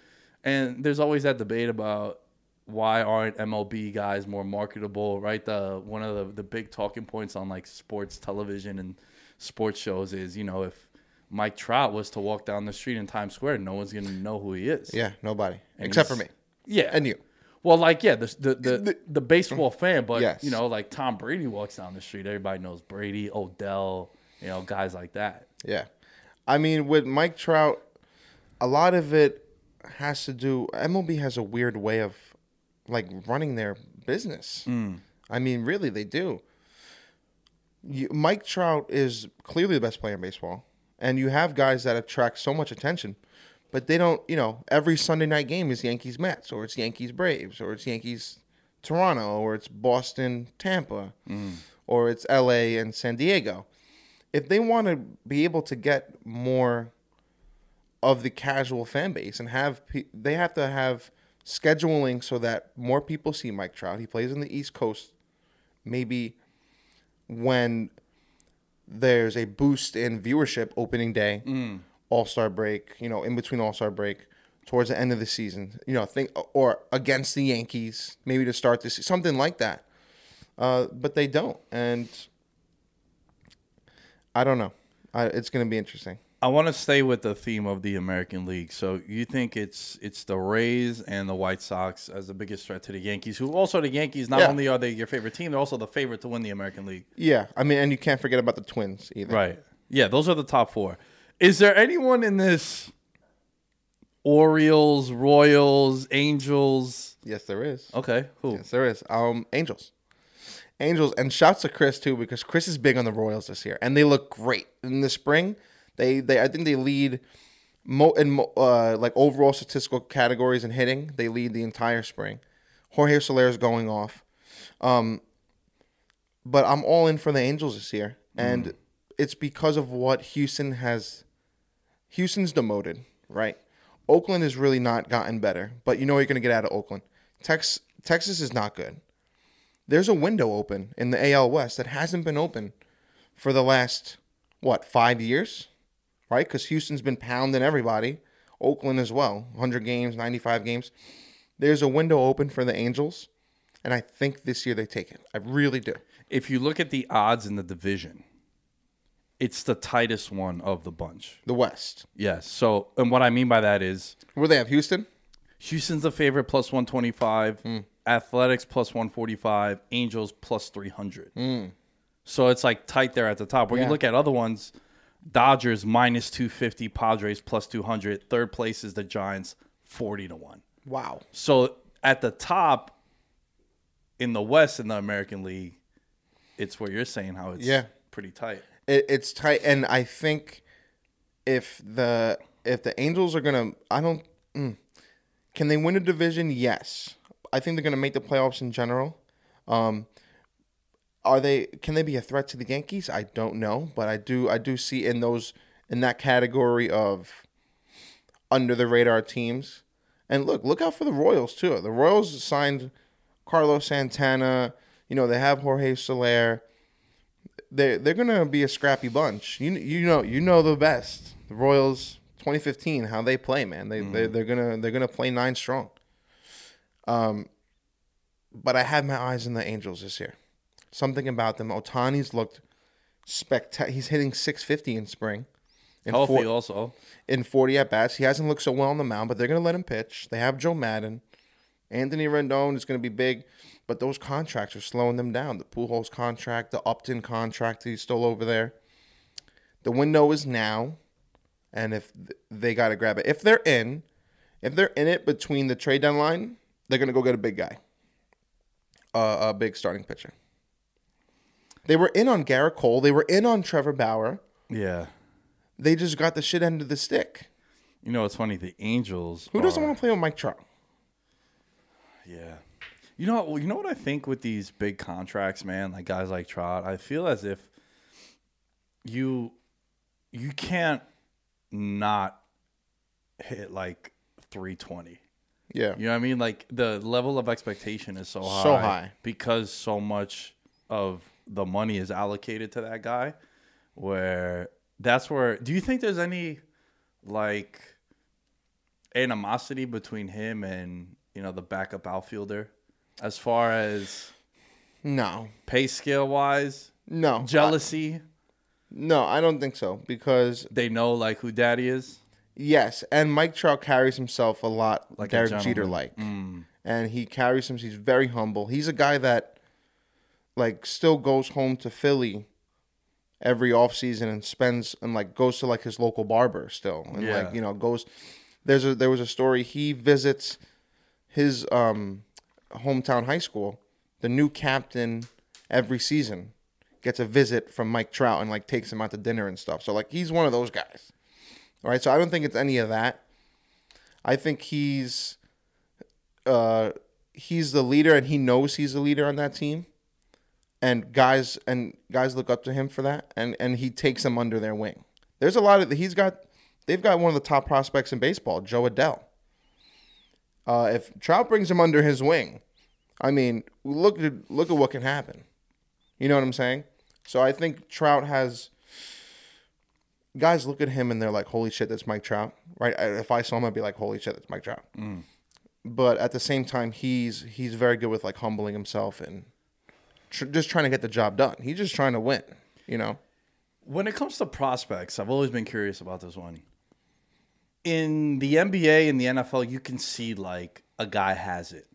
And there's always that debate about why aren't MLB guys more marketable, right? The one of the, the big talking points on like sports television and sports shows is, you know, if Mike Trout was to walk down the street in Times Square, no one's gonna know who he is. yeah, nobody except for me Yeah. and you. Well, like yeah, the the the, the baseball fan, but Yes. you know, like Tom Brady walks down the street, everybody knows Brady, Odell, you know, guys like that. Yeah, I mean with Mike Trout, a lot of it has to do. MLB has a weird way of like running their business. Mm. I mean, really, they do. You, Mike Trout is clearly the best player in baseball, and you have guys that attract so much attention, but they don't. You know, every Sunday night game is Yankees Mets, or it's Yankees Braves, or it's Yankees Toronto, or it's Boston Tampa, mm. or it's L.A. and San Diego. If they want to be able to get more of the casual fan base and have pe- they have to have scheduling so that more people see Mike Trout. He plays in the East Coast. Maybe when there's a boost in viewership opening day, mm. All Star break, you know, in between All Star break, towards the end of the season, you know, think or against the Yankees, maybe to start this something like that. Uh, but they don't, and I don't know. I, it's going to be interesting. I want to stay with the theme of the American League. So you think it's it's the Rays and the White Sox as the biggest threat to the Yankees, who also the Yankees not Yeah. only are they your favorite team, they're also the favorite to win the American League. Yeah, I mean, and you can't forget about the Twins either. Right. Yeah, those are the top four. Is there anyone in this Orioles, Royals, Angels? Yes, there is. Okay, who? Yes, there is. Um, Angels, Angels, and shouts to Chris too because Chris is big on the Royals this year, and they look great in the spring. They, they, I think they lead, mo in mo- uh, like overall statistical categories in hitting. They lead the entire spring. Jorge Soler is going off, um, but I'm all in for the Angels this year, and it's because of what Houston has. Houston's demoted, right? Oakland has really not gotten better, but you know what you're going to get out of Oakland. Tex- Texas is not good. There's a window open in the AL West that hasn't been open for the last, what, five years? Right? Because Houston's been pounding everybody. Oakland as well. 100 games, 95 games. There's a window open for the Angels, and I think this year they take it. I really do. If you look at the odds in the division, it's the tightest one of the bunch. The West. Yes. So, and what I mean by that is Where they have Houston? Houston's the favorite plus 125, hmm. Athletics plus 145, Angels plus 300. Hmm. So it's like tight there at the top. When Yeah. you look at other ones, Dodgers minus 250, Padres plus 200, third place is the Giants 40 to 1. Wow. So at the top in the West in the American League, it's where you're saying how it's Yeah. pretty tight. It, it's tight and i think if the if the angels are gonna i don't mm, can they win a division? Yes. I think they're gonna make the playoffs in general. Um are they can they be a threat to the yankees? I don't know but i do i do see in those in that category of under the radar teams. And look look out for the royals too. The royals signed carlos santana. You know they have jorge soler they're they're gonna be a scrappy bunch. You you know you know the best. The Royals 2015, how they play, man. They they they're gonna they're gonna play nine strong. Um, but I have my eyes on the Angels this year. Something about them. Otani's looked spectacular. He's hitting 650 in spring. In Healthy four- also. in 40 at bats. He hasn't looked so well on the mound, but they're going to let him pitch. They have Joe Maddon. Anthony Rendon is going to be big, but those contracts are slowing them down. The Pujols contract, the Upton contract, he's still over there. The window is now, and if they got to grab it, if they're in, if they're in it between the trade deadline, they're gonna go get a big guy, uh, a big starting pitcher. They were in on Gerrit Cole. They were in on Trevor Bauer. Yeah. They just got the shit end of the stick. You know, it's funny. The Angels. Who doesn't are- want to play with Mike Trout? Yeah. You know, you know what I think with these big contracts, man, like guys like Trout, I feel as if you you can't not hit like 320. Yeah. You know what I mean? Like the level of expectation is so high. So high. because so much of the money is allocated to that guy where that's where do you think there's any like animosity between him and you know the backup outfielder as far as No. pay scale wise No. jealousy No, I don't think so because they know like who daddy is yes, and Mike Trout carries himself a lot Like Derek. Jeter like, mm. and he carries him. He's very humble. He's a guy that like still goes home to Philly every off season and spends and like goes to like his local barber still and Yeah. like you know goes. There's a there was a story he visits his um hometown high school. The new captain every season gets a visit from Mike Trout and like takes him out to dinner and stuff. So like he's one of those guys. All right, so I don't think it's any of that. I think he's uh he's the leader and he knows he's the leader on that team. And guys and guys look up to him for that and and he takes them under their wing. There's a lot of he's got they've got one of the top prospects in baseball, Jo Adell. Uh, if Trout brings him under his wing, I mean, look at look at what can happen. You know what I'm saying? So I think Trout has guys look at him and they're like, "Holy shit, that's Mike Trout!" Right? If I saw him, I'd be like, "Holy shit, that's Mike Trout." But at the same time, he's he's very good with like humbling himself and tr- just trying to get the job done. He's just trying to win. You know? When it comes to prospects, I've always been curious about this one. In the NBA and the NFL, you can see like a guy has it.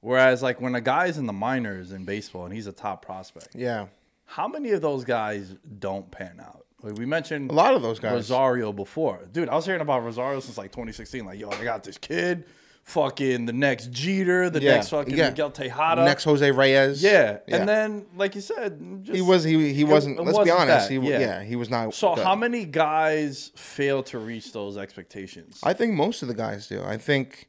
Whereas like when a guy's in the minors in baseball and he's a top prospect, Yeah. how many of those guys don't pan out? Like we mentioned A lot of those guys. Rosario before. Dude, I was hearing about Rosario since like 2016. Like, yo, I got this kid, fucking the next Jeter, the Yeah, next fucking yeah. Miguel Tejada. Next Jose Reyes. yeah. Yeah. And then, like you said, just, he was he he wasn't. it let's be wasn't honest. that, He yeah. yeah. he was not. So good. how many guys fail to reach those expectations? I think most of the guys do. I think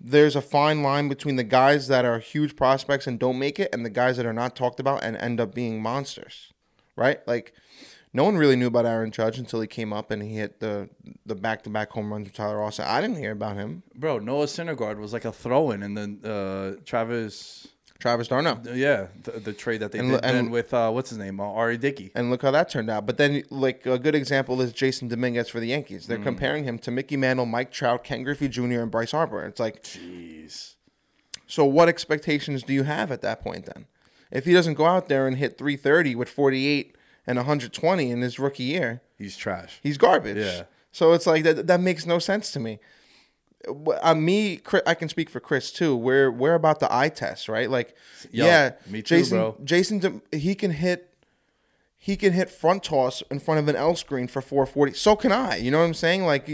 there's a fine line between the guys that are huge prospects and don't make it and the guys that are not talked about and end up being monsters. Right? Like no one really knew about Aaron Judge until he came up and he hit the the back to back home runs with Tyler Austin. I didn't hear about him. Bro, Noah Syndergaard was like a throw-in, and then uh, Travis, Travis d'Arnaud. yeah, the, the trade that they And did and- then with uh, what's his name, uh, R.A. Dickey. And look how that turned out. But then, like a good example is Jasson Dominguez for the Yankees. They're comparing him to Mickey Mantle, Mike Trout, Ken Griffey Jr., and Bryce Harper. It's like, Jeez. So what expectations do you have at that point then? If he doesn't go out there and hit 330 with 48 and 120 in his rookie year, He's trash. he's garbage. Yeah. So it's like that that makes no sense to me. Uh, me, I can speak for Chris too. We're we're about the eye test, right? Like, Yo, yeah, me too, Jason, bro. Jason, he can hit, he can hit front toss in front of an L screen for 440. So can I. You know what I'm saying? Like,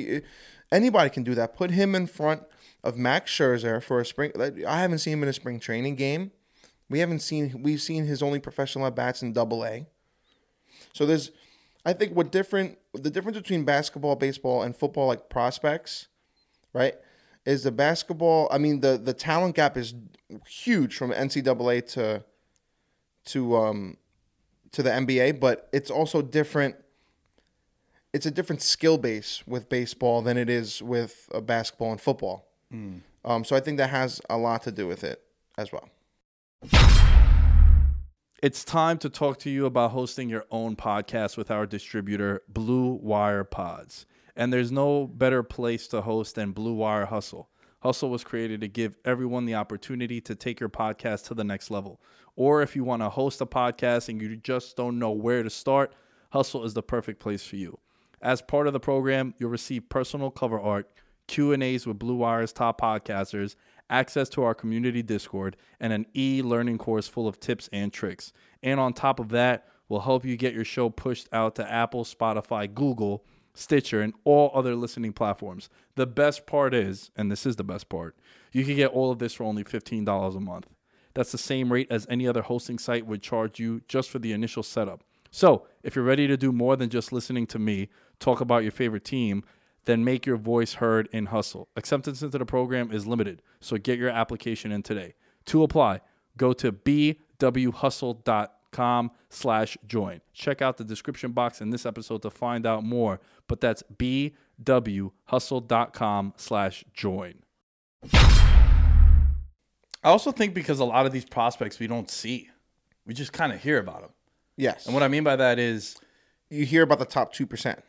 anybody can do that. Put him in front of Max Scherzer for a spring. like, I haven't seen him in a spring training game. We haven't seen. We've seen his only professional at bats in Double A. So there's, I think what different the difference between basketball, baseball, and football like prospects, right? Is the basketball? I mean the the talent gap is huge from NCAA to to um to the NBA, but it's also different. It's a different skill base with baseball than it is with uh, basketball and football. Um, so I think that has a lot to do with it as well. It's time to talk to you about hosting your own podcast with our distributor, Blue Wire Pods. And there's no better place to host than Blue Wire Hustle. Hustle was created to give everyone the opportunity to take your podcast to the next level. Or if you want to host a podcast and you just don't know where to start, Hustle is the perfect place for you. As part of the program, you'll receive personal cover art, Q&As with Blue Wire's top podcasters, access to our community Discord, and an e-learning course full of tips and tricks. And on top of that, we'll help you get your show pushed out to Apple, Spotify, Google, Stitcher, and all other listening platforms. The best part is, and this is the best part, you can get all of this for only $15 a month. That's the same rate as any other hosting site would charge you just for the initial setup. So, if you're ready to do more than just listening to me talk about your favorite team, then make your voice heard in Hustle. Acceptance into the program is limited, so get your application in today. To apply, go to bwhustle.com slash join. Check out the description box in this episode to find out more, but that's bwhustle.com slash join. I also think because a lot of these prospects we don't see, we just kind of hear about them. Yes. And what I mean by that is, you hear about the top two percent.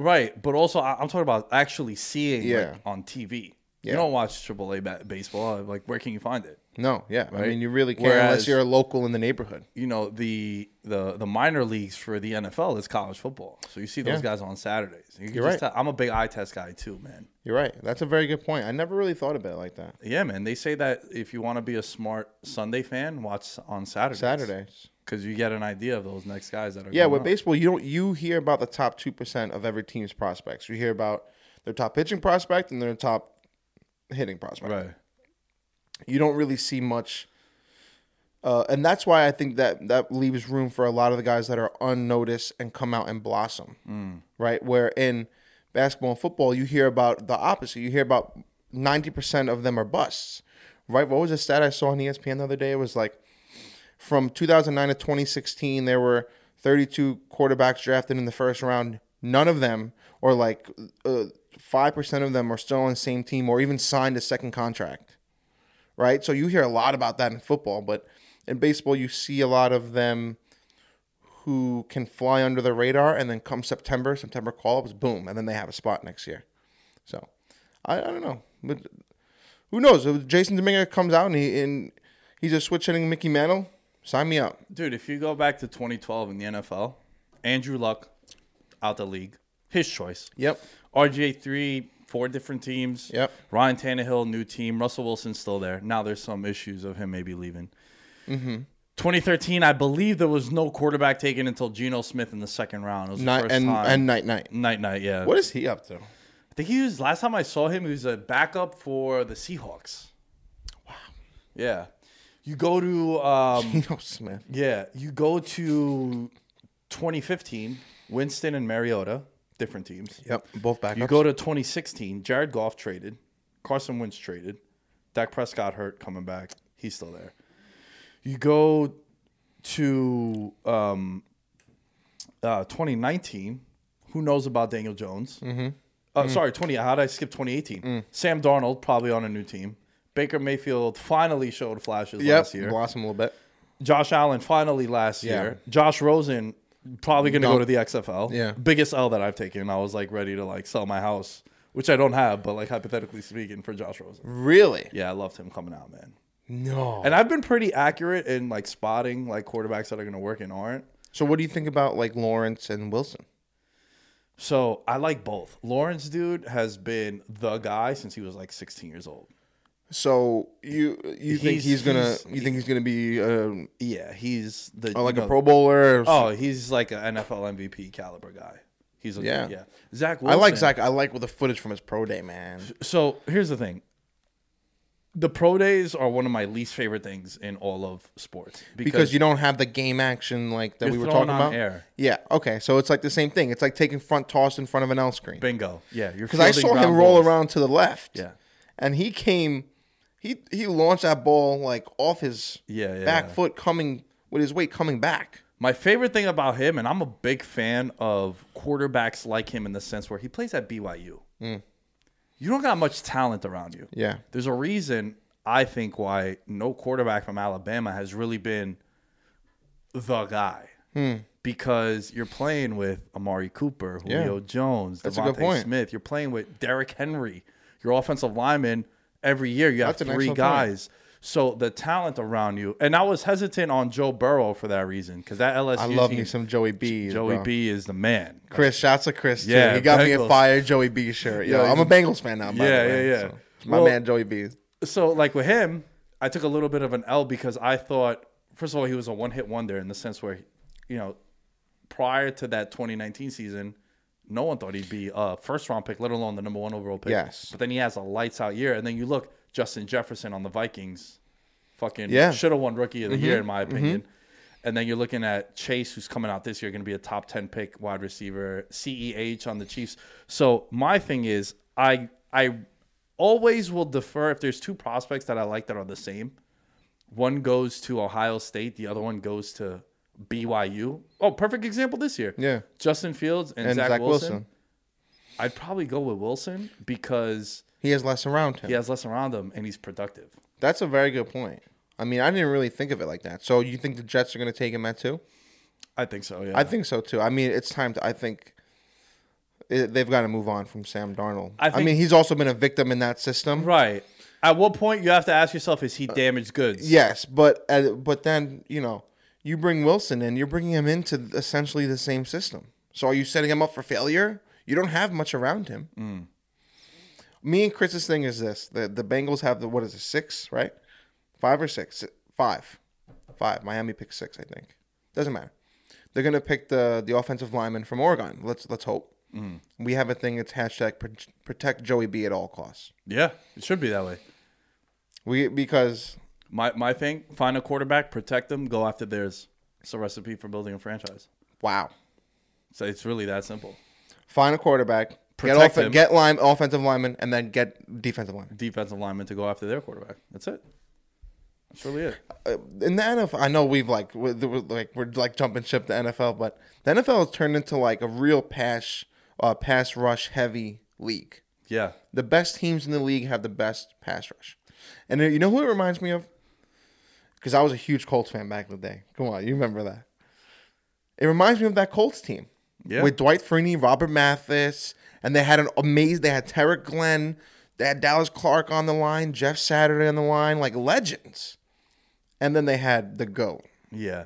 Right, but also I- I'm talking about actually seeing Yeah. like, on TV. Yeah. You don't watch AAA ba- baseball. Like, where can you find it? No, yeah. I mean, you really can't Whereas- unless you're a local in the neighborhood. You know, the the the minor leagues for the NFL is college football. So you see those Yeah. guys on Saturdays. You can You're just right. tell- I'm a big eye test guy too, man. You're right. That's a very good point. I never really thought about it like that. Yeah, man. They say that if you want to be a smart Sunday fan, watch on Saturdays. Saturdays. Because you get an idea of those next guys that are Yeah, going with up. baseball, you don't you hear about the top two percent of every team's prospects. You hear about their top pitching prospect and their top hitting prospect. Right. You don't really see much, uh, and that's why I think that that leaves room for a lot of the guys that are unnoticed and come out and blossom. Right, where in basketball and football, you hear about the opposite. You hear about ninety percent of them are busts. Right? What was the stat I saw on ESPN the other day? It was like from 2009 to 2016, there were 32 quarterbacks drafted in the first round. None of them, or like uh, five percent of them, are still on the same team or even signed a second contract. Right. So you hear a lot about that in football, but in baseball, you see a lot of them who can fly under the radar, and then come September, September call-ups, boom, and then they have a spot next year. So I, I don't know, but who knows? Jasson Dominguez comes out and he and he's a switch hitting Mickey Mantle. Sign me up. Dude, if you go back to 2012 in the NFL, Andrew Luck out the league, his choice. Yep. RG3, four different teams. Yep. Ryan Tannehill, new team. Russell Wilson's still there. Now there's some issues of him maybe leaving. Mm-hmm. 2013, I believe there was no quarterback taken until Geno Smith in the second round. It was the Night first and time. and night night. night night, yeah. What is he up to? I think he was last time I saw him, he was a backup for the Seahawks. Wow. Yeah. You go to um, Geno Smith. yeah, you go to 2015, Winston and Mariota, different teams. Yep. Both backups. You go to 2016, Jared Goff traded, Carson Wentz traded, Dak Prescott hurt coming back, he's still there. You go to um, uh, 2019, who knows about Daniel Jones? Mm-hmm. Uh, Sorry, 20. How did I skip 2018? Sam Darnold probably on a new team. Baker Mayfield finally showed flashes yep. last year. Blossom a little bit. Josh Allen finally last Yeah. year. Josh Rosen probably going to go to the XFL. Yeah. Biggest L that I've taken. I was like ready to like sell my house, which I don't have, but like hypothetically speaking for Josh Rosen. Really? Yeah, I loved him coming out, man. No. And I've been pretty accurate in like spotting like quarterbacks that are going to work and aren't. So what do you think about like Lawrence and Wilson? So I like both. Lawrence, dude, has been the guy since he was like 16 years old. So you you think He's- he's, gonna he's- you think he's gonna be uh, Yeah, he's the oh, like a Pro Bowler? Oh, he's like an NFL MVP caliber guy. He's a, yeah, Yeah. Zach I like Zach. I like with the footage from his pro day, man. So here's the thing. The pro days are one of my least favorite things in all of sports Because you don't have the game action like that we were talking on about. air. Yeah. Okay. So it's like the same thing. It's like taking front toss in front of an L screen. bingo. Yeah, you're Because I saw him ground roll balls. around to the left. Yeah. And he came. He he launched that ball like off his Yeah, yeah, back foot, coming with his weight coming back. My favorite thing about him, and I'm a big fan of quarterbacks like him in the sense where he plays at BYU. You don't got much talent around you. Mm. Yeah. There's a reason I think why no quarterback from Alabama has really been the guy. Hmm. Because you're playing with Amari Cooper, Julio Jones, a good DeVonta. Smith. You're playing with Derrick Henry. Your offensive lineman every year you have That's three excellent point. guys. So the talent around you, and I was hesitant on Joe Burrow for that reason because that LSU I love team, me some Joey B. Joey bro. B is the man. Chris, shouts to Chris. Too. Yeah, he got me a fire Joey B shirt. Yo, Yeah, I'm a Bengals fan now. By Yeah, the way, yeah, yeah. so my Well- man Joey B. So like with him, I took a little bit of an L because I thought, first of all, he was a one hit wonder in the sense where, you know, prior to that 2019 season, no one thought he'd be a first round pick, let alone the number one overall pick. Yes. But then he has a lights out year, and then you look Justin Jefferson on the Vikings, fucking Yeah. should have won Rookie of the mm-hmm. Year in my mm-hmm. opinion. And then you're looking at Chase, who's coming out this year, going to be a top 10 pick wide receiver, CEH on the Chiefs. So my thing is, I I always will defer if there's two prospects that I like that are the same. One goes to Ohio State, the other one goes to BYU. Oh, perfect example this year. Yeah. Justin Fields and, And Zach, Zach Wilson. Wilson. I'd probably go with Wilson because He has less around him. he has less around him and he's productive. That's a very good point. I mean, I didn't really think of it like that. So you think the Jets are going to take him at two? I think so. Yeah. I think so too. I mean, it's time to. I think it, they've got to move on from Sam Darnold. I I, mean, he's also been a victim in that system. right. At what point you have to ask yourself, is he damaged goods? Yes, but uh, but then you know you bring Wilson in, you're bringing him into essentially the same system. So are you setting him up for failure? You don't have much around him. Mm. Me and Chris's thing is this: the the Bengals have the what is it six right, five or six, five, five. Miami picks six, I think. Doesn't matter. They're gonna pick the the offensive lineman from Oregon. Let's let's hope. Mm. We have a thing. It's hashtag protect Joey B at all costs. Yeah. It should be that way. We because My my thing, find a quarterback, protect them, go after theirs. It's a recipe for building a franchise. wow. So it's really that simple. find a quarterback, Protect get off, him. get line offensive lineman, and then get defensive lineman. Defensive lineman to go after their quarterback. That's it. That's really it. In the NFL, I know we've like we're, we're like we're like jumping ship to NFL, but the NFL has turned into like a real pass uh, pass rush heavy league. Yeah. The best teams in the league have the best pass rush, and you know who it reminds me of? Because I was a huge Colts fan back in the day. Come on, you remember that? It reminds me of that Colts team. Yeah. With Dwight Freeney, Robert Mathis, and they had an amazing. They had Tarik Glenn, they had Dallas Clark on the line, Jeff Saturday on the line, like legends. And then they had the goat. Yeah.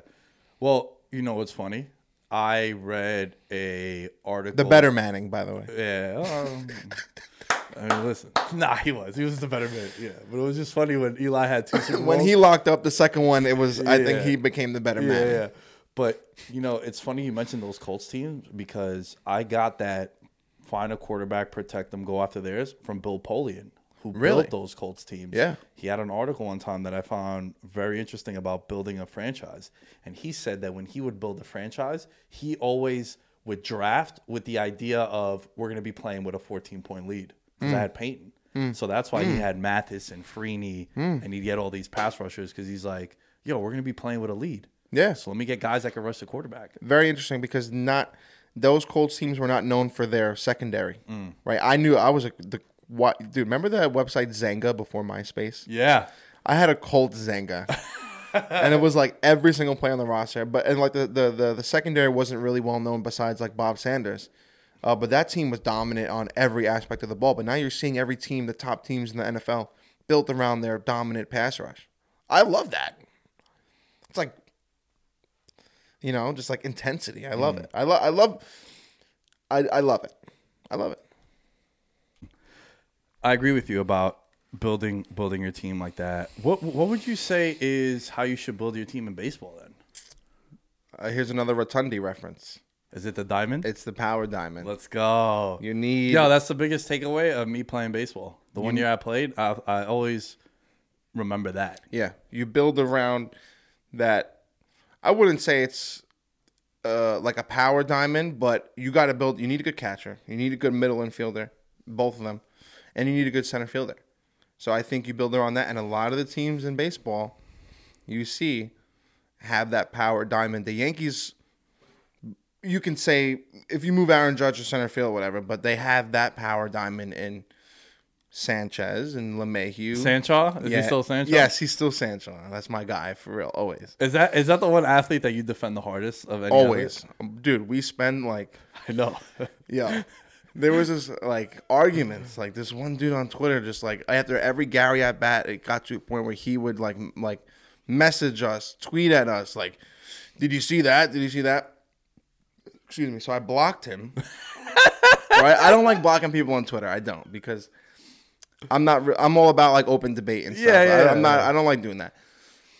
Well, you know what's funny? I read a article. The better Manning, by the way. Yeah. um, I mean, listen. Nah, he was. He was the better man. Yeah. But it was just funny when Eli had two Super When Bowls. he locked up the second one, it was I think Yeah. he became the better man. yeah, yeah. But you know, it's funny you mentioned those Colts teams because I got that find a quarterback, protect them, go after theirs from Bill Polian, who Really? built those Colts teams. Yeah. He had an article one time that I found very interesting about building a franchise. And he said that when he would build a franchise, he always would draft with the idea of we're going to be playing with a 14 point lead. Because I mm. had Peyton. Mm. So that's why he mm. had Mathis and Freeney and he'd get all these pass rushers because he's like, yo, we're going to be playing with a lead. Yeah. So let me get guys that can rush the quarterback. very interesting because not those Colts teams were not known for their secondary, Mm. right? I knew I was a the what dude. Remember that website Xanga before MySpace? Yeah. I had a Colt Xanga, and it was like every single play on the roster. But and like the the the, the secondary wasn't really well known besides like Bob Sanders. Uh, but that team was dominant on every aspect of the ball. But now you're seeing every team, the top teams in the NFL, built around their dominant pass rush. I love that. It's like, you know, just like intensity. I love it. I love. I love. I I love it. I love it. I agree with you about building building your team like that. What what would you say is how you should build your team in baseball then? Uh, here's another Rotundi reference. Is it the diamond? It's the power diamond. Let's go. you need. Yeah, that's the biggest takeaway of me playing baseball. The one year I played, I, I always remember that. Yeah, you build around that. I wouldn't say it's uh, like a power diamond, but you got to build. You need a good catcher. You need a good middle infielder, both of them, and you need a good center fielder. So I think you build around that, and a lot of the teams in baseball, you see, have that power diamond. The Yankees, you can say if you move Aaron Judge to center field, whatever, but they have that power diamond in Sanchez and LeMahieu. Sancho? Is he still Sancho? Yes, he's still Sancho. That's my guy for real. Always. Is that is that the one athlete that you defend the hardest of any? Always. Dude, we spend like I know. yeah. There was this like arguments. Like this one dude on Twitter just like after every Gary at bat, it got to a point where he would like m- like message us, tweet at us, like, Did you see that? Did you see that? Excuse me. So I blocked him. right? I don't like blocking people on Twitter. I don't because I'm not. Re- I'm all about like open debate and stuff. Yeah, yeah, I, I'm yeah, not. yeah. I don't like doing that.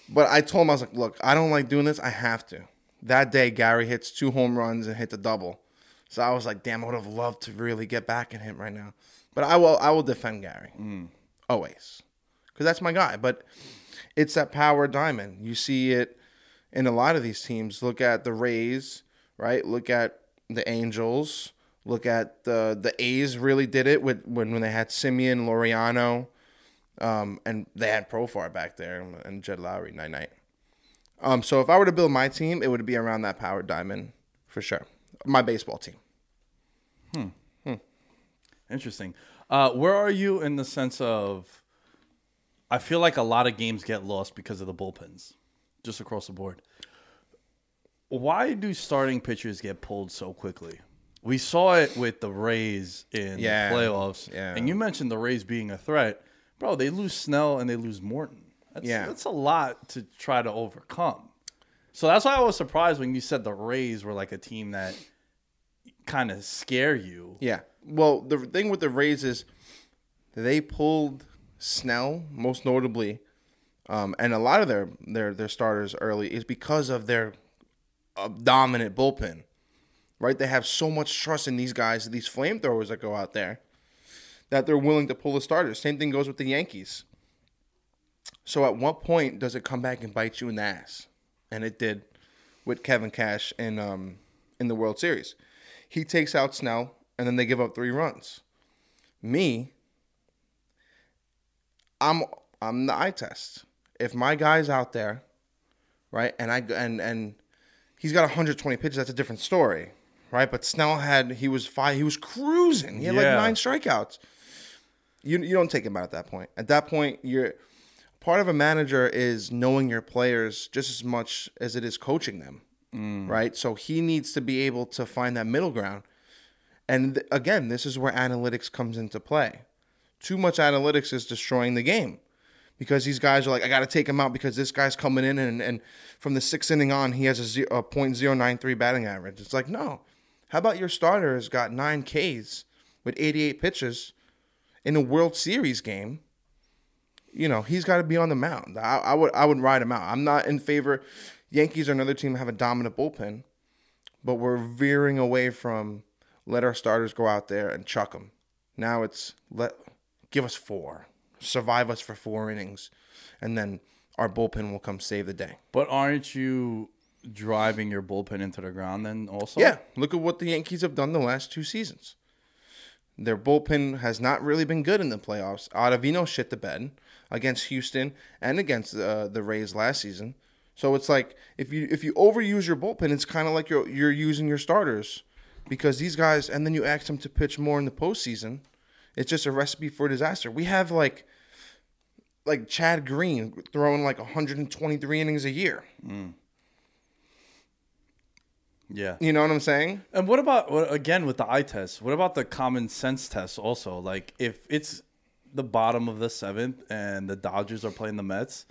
But I told him I was like, look, I don't like doing this. I have to that day Gary hits two home runs and hits a double. So I was like, damn, I would have loved to really get back at him right now. But I will I will defend Gary. Mm. Always. Because that's my guy. But it's that power diamond. You see it in a lot of these teams. Look at the Rays, right? Look at the Angels. Look at the the A's really did it with when, when they had Semien, Laureano, um, and they had Profar back there and Jed Lowrie night night. Um, so if I were to build my team, it would be around that power diamond for sure. My baseball team. Hmm. hmm. Interesting. Uh, where are you in the sense of? I feel like a lot of games get lost because of the bullpens, just across the board. Why do starting pitchers get pulled so quickly? We saw it with the Rays in Yeah. the playoffs, Yeah. and you mentioned the Rays being a threat, bro. They lose Snell and they lose Morton. That's, Yeah. that's a lot to try to overcome. So that's why I was surprised when you said the Rays were like a team that kind of scare you. Yeah. Well, the thing with the Rays is they pulled Snell most notably, um, and a lot of their their their starters early is because of their uh, dominant bullpen. Right? They have so much trust in these guys, these flamethrowers that go out there, that they're willing to pull the starters. Same thing goes with the Yankees. So at what point does it come back and bite you in the ass? And it did with Kevin Cash in um in the World Series. He takes out Snell and then they give up three runs. Me, I'm I'm the eye test. If my guy's out there, right, and I and and he's got 120 pitches, that's a different story, right? But Snell had he was five, he was cruising. He had Yeah. like nine strikeouts. You you don't take him out at that point. At that point, you're part of a manager is knowing your players just as much as it is coaching them, mm. right? So he needs to be able to find that middle ground. And th- again, this is where analytics comes into play. Too much analytics is destroying the game because these guys are like, I got to take him out because this guy's coming in and, and from the sixth inning on, he has a, a .093 batting average. It's like, no. How about your starter has got nine Ks with 88 pitches in a World Series game? You know, he's got to be on the mound. I, I would I would ride him out. I'm not in favor. Yankees are another team have a dominant bullpen, but we're veering away from let our starters go out there and chuck them. Now it's let give us four, survive us for four innings, and then our bullpen will come save the day. But aren't you driving your bullpen into the ground then also? Yeah, look at what the Yankees have done the last two seasons. Their bullpen has not really been good in the playoffs. Ottavino shit the bed against Houston and against uh, the Rays last season. So it's like if you if you overuse your bullpen, it's kind of like you're you're using your starters because these guys, and then you ask them to pitch more in the postseason. It's just a recipe for disaster. We have like like Chad Green throwing like 123 innings a year. Mm. Yeah. You know what I'm saying? And what about again with the eye test? What about the common sense test also? Like if it's the bottom of the seventh and the Dodgers are playing the Mets,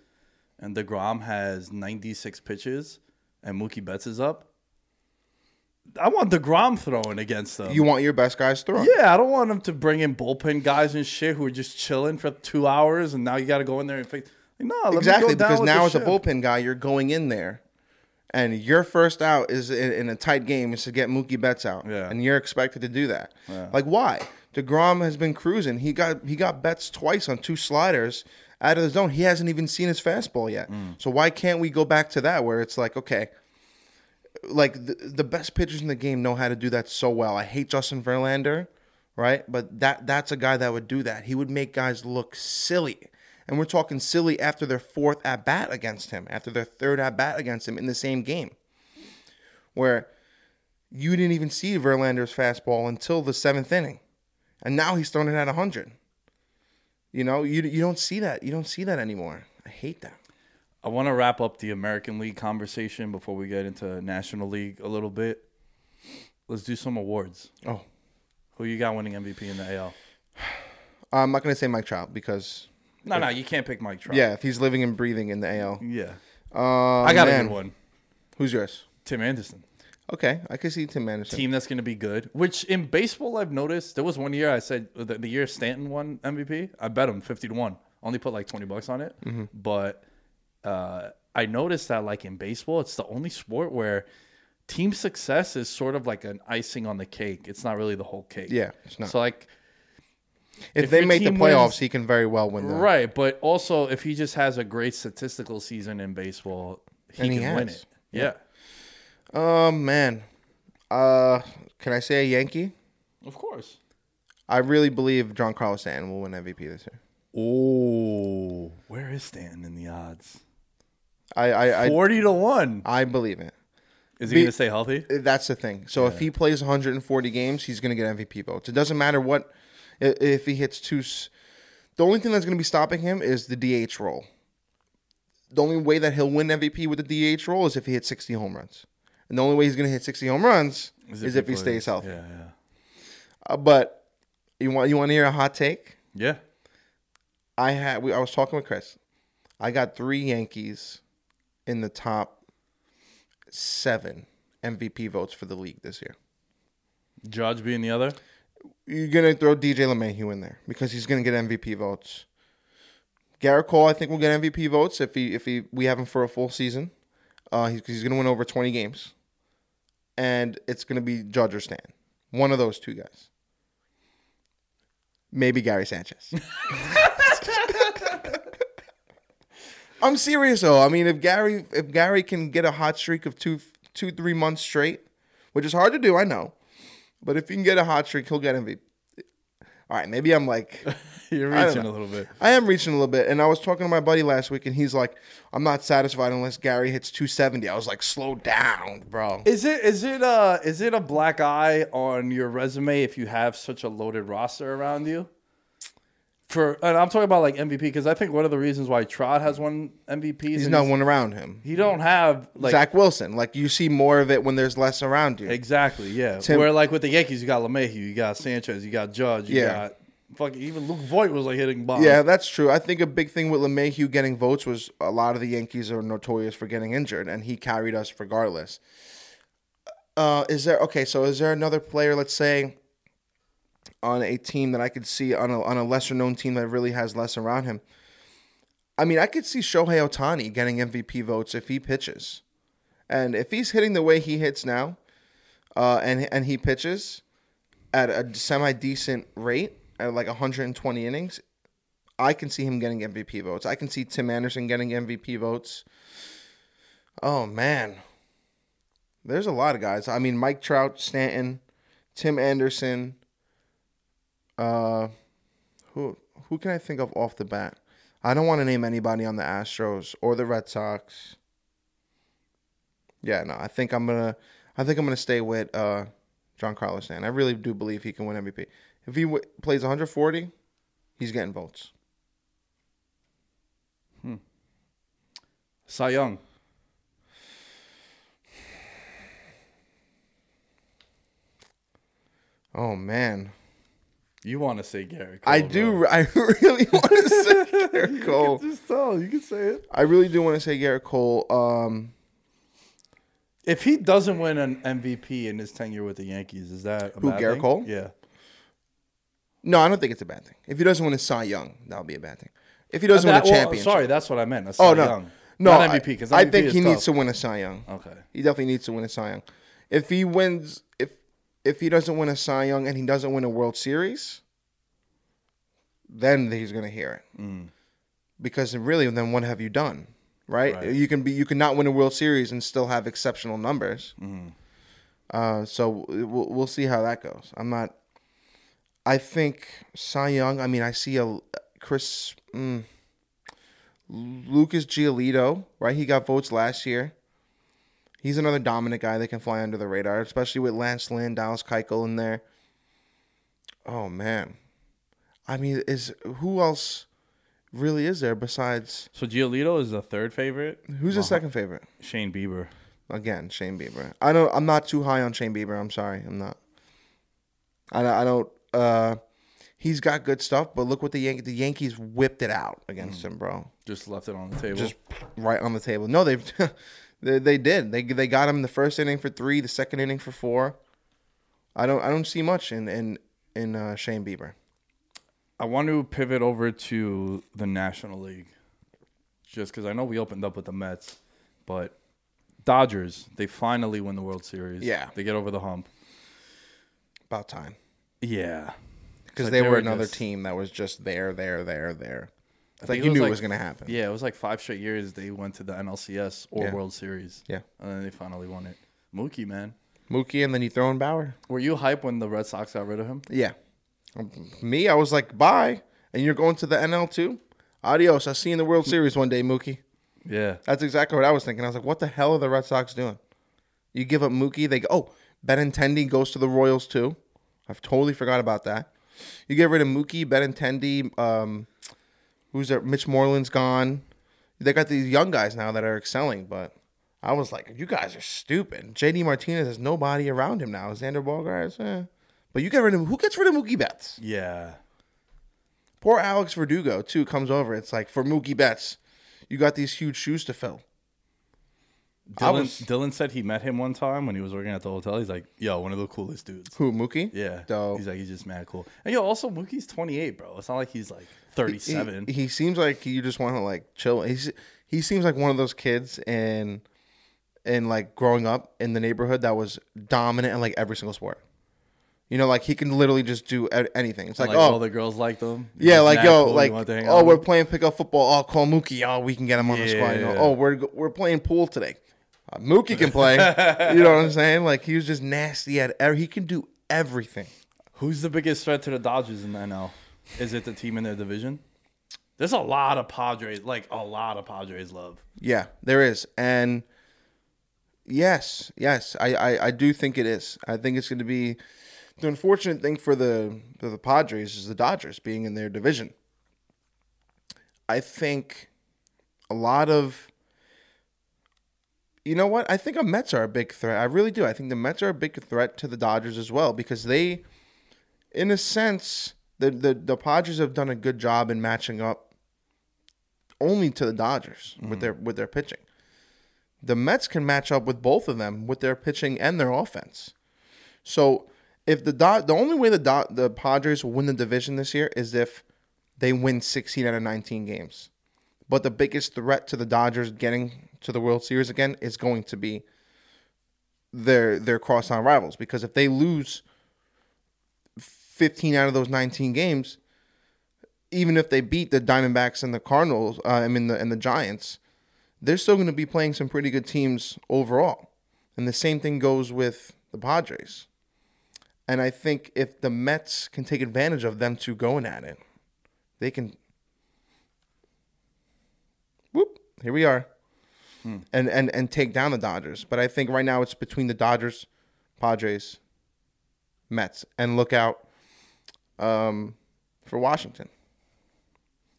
and Degrom has 96 pitches, and Mookie Betts is up. I want Degrom throwing against them. You want your best guys throwing. yeah, I don't want them to bring in bullpen guys and shit who are just chilling for two hours, and now you got to go in there and fix. Like, no, let me exactly go down because now as a bullpen guy, you're going in there, and your first out is in, in a tight game is to get Mookie Betts out, Yeah. and you're expected to do that. Like why? Degrom has been cruising. He got he got Betts twice on two sliders out of the zone. He hasn't even seen his fastball yet. Mm. So why can't we go back to that where it's like okay. Like the, the best pitchers in the game know how to do that so well. I hate Justin Verlander, right? But that that's a guy that would do that. He would make guys look silly. And we're talking silly after their fourth at bat against him, after their third at bat against him in the same game. Where you didn't even see Verlander's fastball until the seventh inning. And now he's throwing it at 100. You know, you, you don't see that. You don't see that anymore. I hate that. I want to wrap up the American League conversation before we get into National League a little bit. Let's do some awards. Oh, Who you got winning MVP in the AL? I'm not going to say Mike Trout because, No, no, you can't pick Mike Trout. yeah, if he's living and breathing in the AL. yeah. Uh, I got man. a good one. Who's yours? Tim Anderson. Okay, I can see Tim Anderson. Team that's going to be good. Which in baseball, I've noticed there was one year I said the, the year Stanton won MVP. I bet him fifty to one. Only put like twenty bucks on it, Mm-hmm. but uh, I noticed that like in baseball, it's the only sport where team success is sort of like an icing on the cake. It's not really the whole cake. Yeah, it's not. So like if, if they make the playoffs, wins- he can very well win them. right, but also if he just has a great statistical season in baseball, he And he can win it. Yeah. Oh man, uh, can I say a Yankee? Of course. I really believe Giancarlo Stanton will win MVP this year. Oh, where is Stanton in the odds? I I I, Forty to one. I believe it. Is he Be- going to stay healthy? That's the thing. So if he plays 140 games, he's going to get MVP votes. It doesn't matter what if he hits two. The only thing that's going to be stopping him is the DH role. The only way that he'll win MVP with the DH role is if he hits 60 home runs. And the only way he's going to hit 60 home runs is, if, he plays. stays healthy. Yeah, yeah. Uh, but you want you want to hear a hot take? Yeah. I had we, I was talking with Chris. I got three Yankees in the top seven MVP votes for the league this year. Judge being the other. You're gonna throw DJ LeMahieu in there because he's gonna get MVP votes. Gerrit Cole, I think, will get MVP votes if he if he we have him for a full season. Uh, he's, he's gonna win over 20 games, and it's gonna be Judge or Stan, one of those two guys. Maybe Gary Sanchez. I'm serious though. I mean, if Gary if Gary can get a hot streak of two two three months straight, which is hard to do, I know, but if he can get a hot streak, he'll get MVP. All right, maybe I'm like You're reaching a little bit. I am reaching a little bit, and I was talking to my buddy last week, and he's like, "I'm not satisfied unless Gary hits 270." I was like, "Slow down, bro." Is it is it uh is it a black eye on your resume if you have such a loaded roster around you? For and I'm talking about like MVP because I think one of the reasons why Trot has won MVPs He's not one around him. he don't have like Zach Wilson, like you see more of it when there's less around you. exactly yeah. Tim- Where like with the Yankees you got LeMahieu, you got Sanchez, you got Judge, you Yeah. got fucking even Luke Voit was like hitting bombs. Yeah, that's true. I think a big thing with LeMahieu getting votes was a lot of the Yankees are notorious for getting injured, and he carried us regardless. Uh, is there okay? So is there another player, let's say, on a team that I could see on a on a lesser known team that really has less around him? I mean, I could see Shohei Otani getting MVP votes if he pitches, and if he's hitting the way he hits now, uh, and and he pitches at a semi decent rate at like 120 innings, I can see him getting MVP votes. I can see Tim Anderson getting MVP votes. Oh man. There's a lot of guys. I mean Mike Trout, Stanton, Tim Anderson. Uh who who can I think of off the bat? I don't want to name anybody on the Astros or the Red Sox. Yeah, no, I think I'm gonna I think I'm gonna stay with uh Giancarlo Stanton. I really do believe he can win MVP. If he w- plays 140, he's getting votes. Hmm. Cy Young. Oh man, You want to say Gary Cole, I bro. do. I really want to say Gerrit Cole. Just tell you can say it. I really do want to say Gerrit Cole. Um, If he doesn't win an MVP in his tenure with the Yankees, is that a Who, bad Gerrit thing? Cole? Yeah. no, I don't think it's a bad thing. If he doesn't win a Cy Young, that'll be a bad thing. If he doesn't That- win a well, championship, sorry, that's what I meant. A Oh no, Young. no, not MVP because I, think he needs to win a Cy Young. Okay. He definitely needs to win a Cy Young. If he wins, if if he doesn't win a Cy Young and he doesn't win a World Series, then he's gonna hear it. Mm. Because really, then what have you done? Right? Right. You can be you can not win a World Series and still have exceptional numbers. Mm-hmm. Uh, so we'll we'll see how that goes. I'm not. I think Cy Young. I mean, I see a Chris mm, Lucas Giolito. Right, he got votes last year. He's another dominant guy that can fly under the radar, especially with Lance Lynn, Dallas Keuchel in there. Oh man, I mean, is who else really is there besides So Giolito is the third favorite. who's the second favorite? Shane Bieber. Again, Shane Bieber. I don't. I'm not too high on Shane Bieber. I'm sorry. I'm not. I don't. I don't. Uh, he's got good stuff, but look what the Yan- the Yankees whipped it out against him, bro. Just left it on the table. Just right on the table. No, they've they, they did. They they got him the first inning for three, the second inning for four. I don't. I don't see much in in in uh, Shane Bieber. I want to pivot over to the National League, just because I know we opened up with the Mets. But Dodgers, they finally win the World Series. Yeah. they get over the hump. About time. Yeah, Because like they they were were another just- team that was just there, there, there, there. It's like think you knew was it was going to happen. yeah. It was like five straight years they went to the NLCS or Yeah. World Series. Yeah. and then they finally won it. Mookie, man, Mookie, and then you throw in Bauer. were you hype when the Red Sox got rid of him? Yeah. Um, Me, I was like, bye. And you're going to the NL too? Adios. I'll see you in the World Series one day, Mookie. Yeah, That's exactly what I was thinking. I was like, what the hell are the Red Sox doing? You give up Mookie, they go, oh, Benintendi goes to the Royals too. I've totally forgot about that. You get rid of Mookie, Benintendi, um, who's there? Mitch Moreland's gone. They got these young guys now that are excelling, but I was like, you guys are stupid. JD Martinez has nobody around him now. Xander Bogaerts, eh. But you get rid of who gets rid of Mookie Betts? yeah. Poor Alex Verdugo too comes over. It's like for Mookie Betts, you got these huge shoes to fill. Dylan, was- Dylan said he met him one time when he was working at the hotel. He's like, "Yo, one of the coolest dudes." Who Mookie? Yeah, Dope. he's like, he's just mad cool. And yo, also Mookie's 28, bro. It's not like he's like 37. He, he seems like you just want to like chill. He's he seems like one of those kids and in like growing up in the neighborhood that was dominant in like every single sport. You know, like he can literally just do anything. It's like, like oh. all oh the girls like them. yeah, like yo, cool, like want to hang oh we're him. playing pickup football. Oh, call Mookie. Oh, we can get him on the squad. You know, Yeah. oh, we're we're playing pool today. Mookie can play. you know what I'm saying? Like he was just nasty at. every- He can do everything. Who's the biggest threat to the Dodgers in the NL? Is it the team in their division? There's a lot of Padres, like a lot of Padres love. Yeah, there is, and yes, yes, I, I, I do think it is. I think it's going to be the unfortunate thing for the for the Padres is the Dodgers being in their division. I think a lot of you know what? I think the Mets are a big threat. I really do. I think the Mets are a big threat to the Dodgers as well because they, in a sense, the the, the Padres have done a good job in matching up only to the Dodgers with mm-hmm. their with their pitching. The Mets can match up with both of them with their pitching and their offense. So if the Dod- the only way the Dod- the Padres will win the division this year is if they win 16 out of 19 games. But the biggest threat to the Dodgers getting to the World Series again is going to be their their crosstown rivals because if they lose 15 out of those 19 games, even if they beat the Diamondbacks and the Cardinals, uh, I mean the and the Giants, they're still going to be playing some pretty good teams overall. And the same thing goes with the Padres. And I think if the Mets can take advantage of them two going at it, they can. Whoop! Here we are, and and and take down the Dodgers. But I think right now it's between the Dodgers, Padres, Mets, and look out um, for Washington.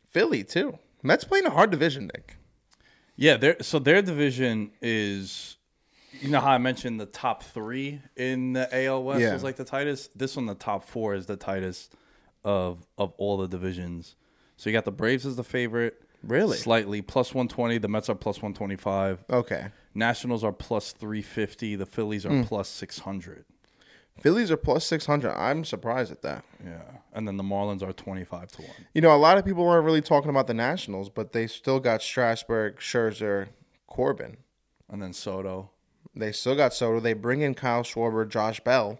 Philly too. Mets playing a hard division, Nick. Yeah, their so their division is, you know how I mentioned the top three in the AL West Yeah. was like the tightest. This one, the top four, is the tightest of of all the divisions. So you got the Braves as the favorite, Really? slightly plus one twenty. The Mets are plus one twenty five. Okay. Nationals are plus three fifty. The Phillies are Hmm. plus six hundred. Phillies are plus six hundred. I'm surprised at that. Yeah, and then the Marlins are twenty five to one. You know, a lot of people aren't really talking about the Nationals, but they still got Strasburg, Scherzer, Corbin. And then Soto. They still got Soto. They bring in Kyle Schwarber, Josh Bell.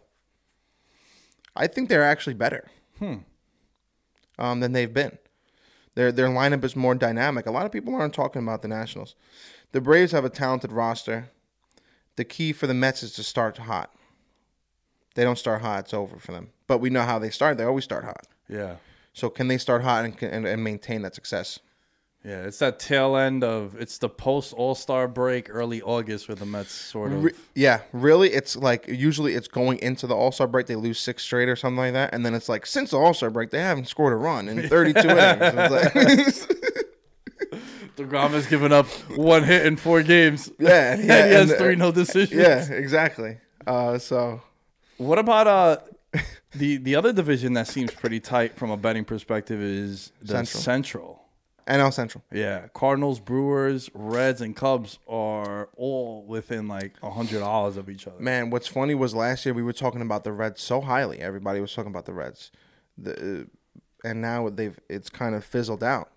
I think they're actually better um, than they've been. Their their lineup is more dynamic. A lot of people aren't talking about the Nationals. The Braves have a talented roster. The key for the Mets is to start hot. They don't start hot; it's over for them. But we know how they start. They always start hot. Yeah, So can they start hot and, and, and maintain that success? Yeah. It's that tail end of it's the post All Star break, early August, where the Mets sort of. Re- yeah, really, it's like usually it's going into the All Star break. They lose six straight or something like that, and then it's like since the All Star break they haven't scored a run in 32 innings. DeGrom has given up one hit in four games. yeah, and yeah, he has and, uh, three no decisions. Yeah, exactly. Uh, so What about uh the the other division that seems pretty tight from a betting perspective is the Central. Central. NL Central. Yeah, Cardinals, Brewers, Reds, and Cubs are all within like a hundred dollars of each other. Man, what's funny was last year we were talking about the Reds so highly. Everybody was talking about the Reds, the, uh, and now they've it's kind of fizzled out.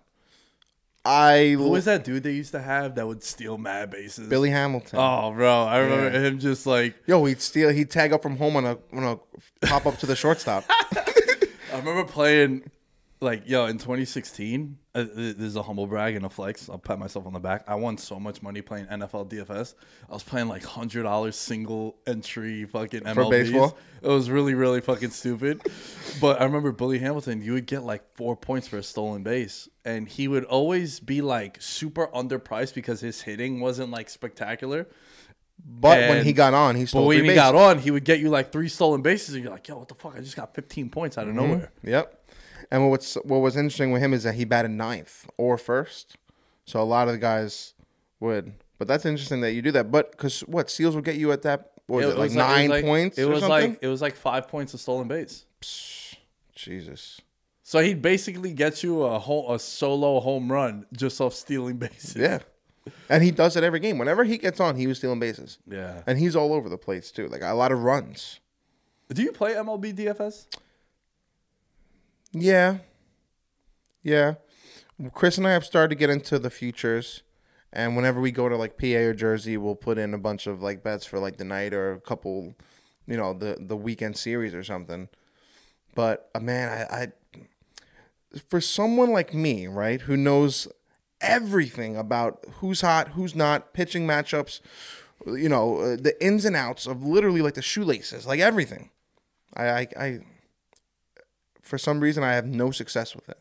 I Who was that dude they used to have that would steal mad bases? Billy Hamilton. Oh, bro, I remember Yeah. him just like Yo, he'd steal. He'd tag up from home on a on a pop up to the shortstop. I remember playing like yo in 2016. Uh, this is a humble brag and a flex. I'll pat myself on the back. I won so much money playing NFL DFS. I was playing like hundred dollars single entry fucking MLBs. baseball? It was really really fucking stupid. but I remember Billy Hamilton. You would get like four points for a stolen base, and he would always be like super underpriced because his hitting wasn't like spectacular. But when he got on, he stole. But when three he bases. got on, he would get you like three stolen bases, and you're like, "Yo, what the fuck? I just got 15 points out of Mm-hmm. nowhere." Yep. And what's what was interesting with him is that he batted ninth or first, so a lot of the guys would. But that's interesting that you do that. But because what Seals will get you at that was it, like nine like- points It was something? like it was like five points of stolen base. Jesus. So he'd basically get you a whole, a solo home run just off stealing bases. Yeah. And he does it every game. Whenever he gets on, he was stealing bases. Yeah. And he's all over the place too. Like a lot of runs. Do you play MLB DFS? Yeah. Yeah. Chris and I have started to get into the futures. And whenever we go to like PA or Jersey, we'll put in a bunch of like bets for like the night or a couple, you know, the the weekend series or something. But uh, man, I, I for someone like me, right, who knows everything about who's hot, who's not, pitching matchups, you know, uh, the ins and outs of literally like the shoelaces, like everything. I, I, I for some reason I have no success with it.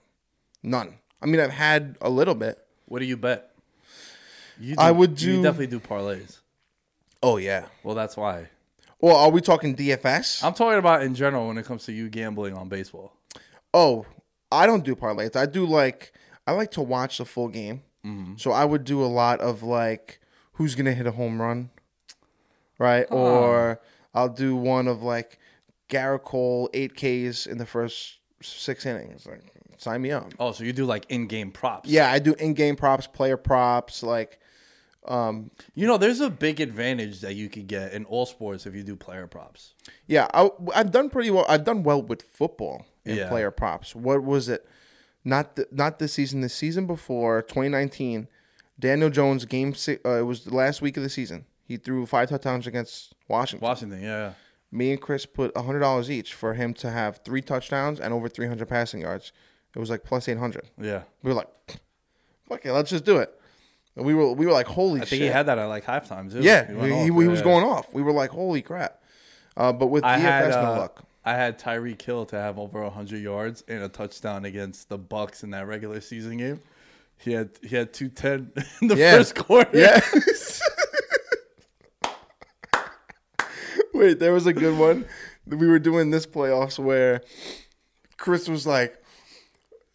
None. I mean, I've had a little bit. What do you bet? You I would do. You definitely do parlays. Oh yeah. Well, that's why. Well, are we talking DFS? I'm talking about in general when it comes to you gambling on baseball. oh, I don't do parlays. I do like I like to watch the full game. Mm-hmm. So I would do a lot of like who's gonna hit a home run, right? Or I'll do one of like Gerrit Cole eight Ks in the first six innings. Like sign me up. Oh, so you do like in-game props? Yeah, I do in-game props, player props, like Um, You know, there's a big advantage that you could get in all sports if you do player props. Yeah, I, I've done pretty well. I've done well with football in Yeah. player props. What was it? Not the, not this season. The season before, 2019, Daniel Jones game. Six, uh, it was the last week of the season. He threw five touchdowns against Washington. Washington, yeah. Me and Chris put hundred dollars each for him to have three touchdowns and over 300 passing yards. It was like plus 800. Yeah. We were like, "Fuck it, let's just do it." And we were we were like, "Holy I shit!" think he had that at like halftime too. yeah, he, he, he was Yeah. going off. We were like, "Holy crap!" Uh, but with I DFS, had no uh, luck. I had Tyreek Hill to have over hundred yards and a touchdown against the Bucks in that regular season game. He had he had two ten in the Yeah. first quarter. Yeah. Wait, there was a good one. We were doing this playoffs where Chris was like,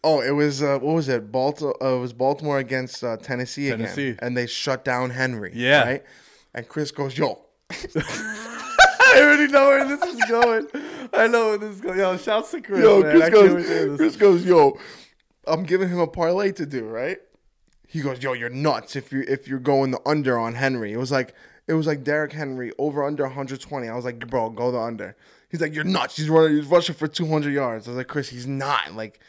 "Oh, it was uh, what was it? Baltimore. Uh, it was Baltimore against uh, Tennessee, Tennessee. again, and they shut down Henry. Yeah. right. And Chris goes, "Yo, I already know where this is going. I know where this is going. Yo, shouts to Chris. yo." man. Chris can't wait to hear goes. Chris goes, "Yo, I'm giving him a parlay to do, right?" He goes, "Yo, you're nuts if you if you're going the under on Henry." It was like it was like Derrick Henry over under 120. I was like, "Bro, go the under." He's like, "You're nuts. He's running. He's rushing for 200 yards." I was like, "Chris, he's not. Like,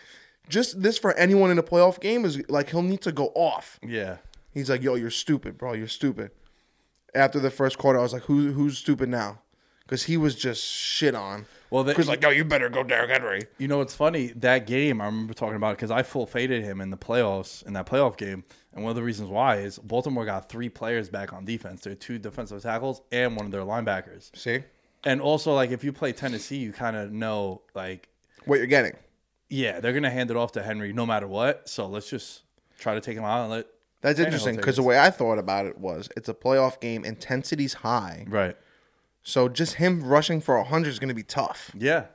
just this for anyone in a playoff game is like he'll need to go off." Yeah. He's like, "Yo, you're stupid, bro. You're stupid." After the first quarter, I was like, "Who who's stupid now?" Because he was just shit on. Well, the- Chris like, no, you better go Derrick Henry." You know what's funny? That game I remember talking about it because I full faded him in the playoffs in that playoff game, and one of the reasons why is Baltimore got three players back on defense. Their two defensive tackles and one of their linebackers. See And also, like if you play Tennessee, you kind of know like what you're getting. yeah they're gonna hand it off to Henry no matter what. So let's just try to take him out and let. That's Tannehill interesting because the way I thought about it was it's a playoff game, intensity's high, Right. So just him rushing for hundred is going to be tough. Yeah.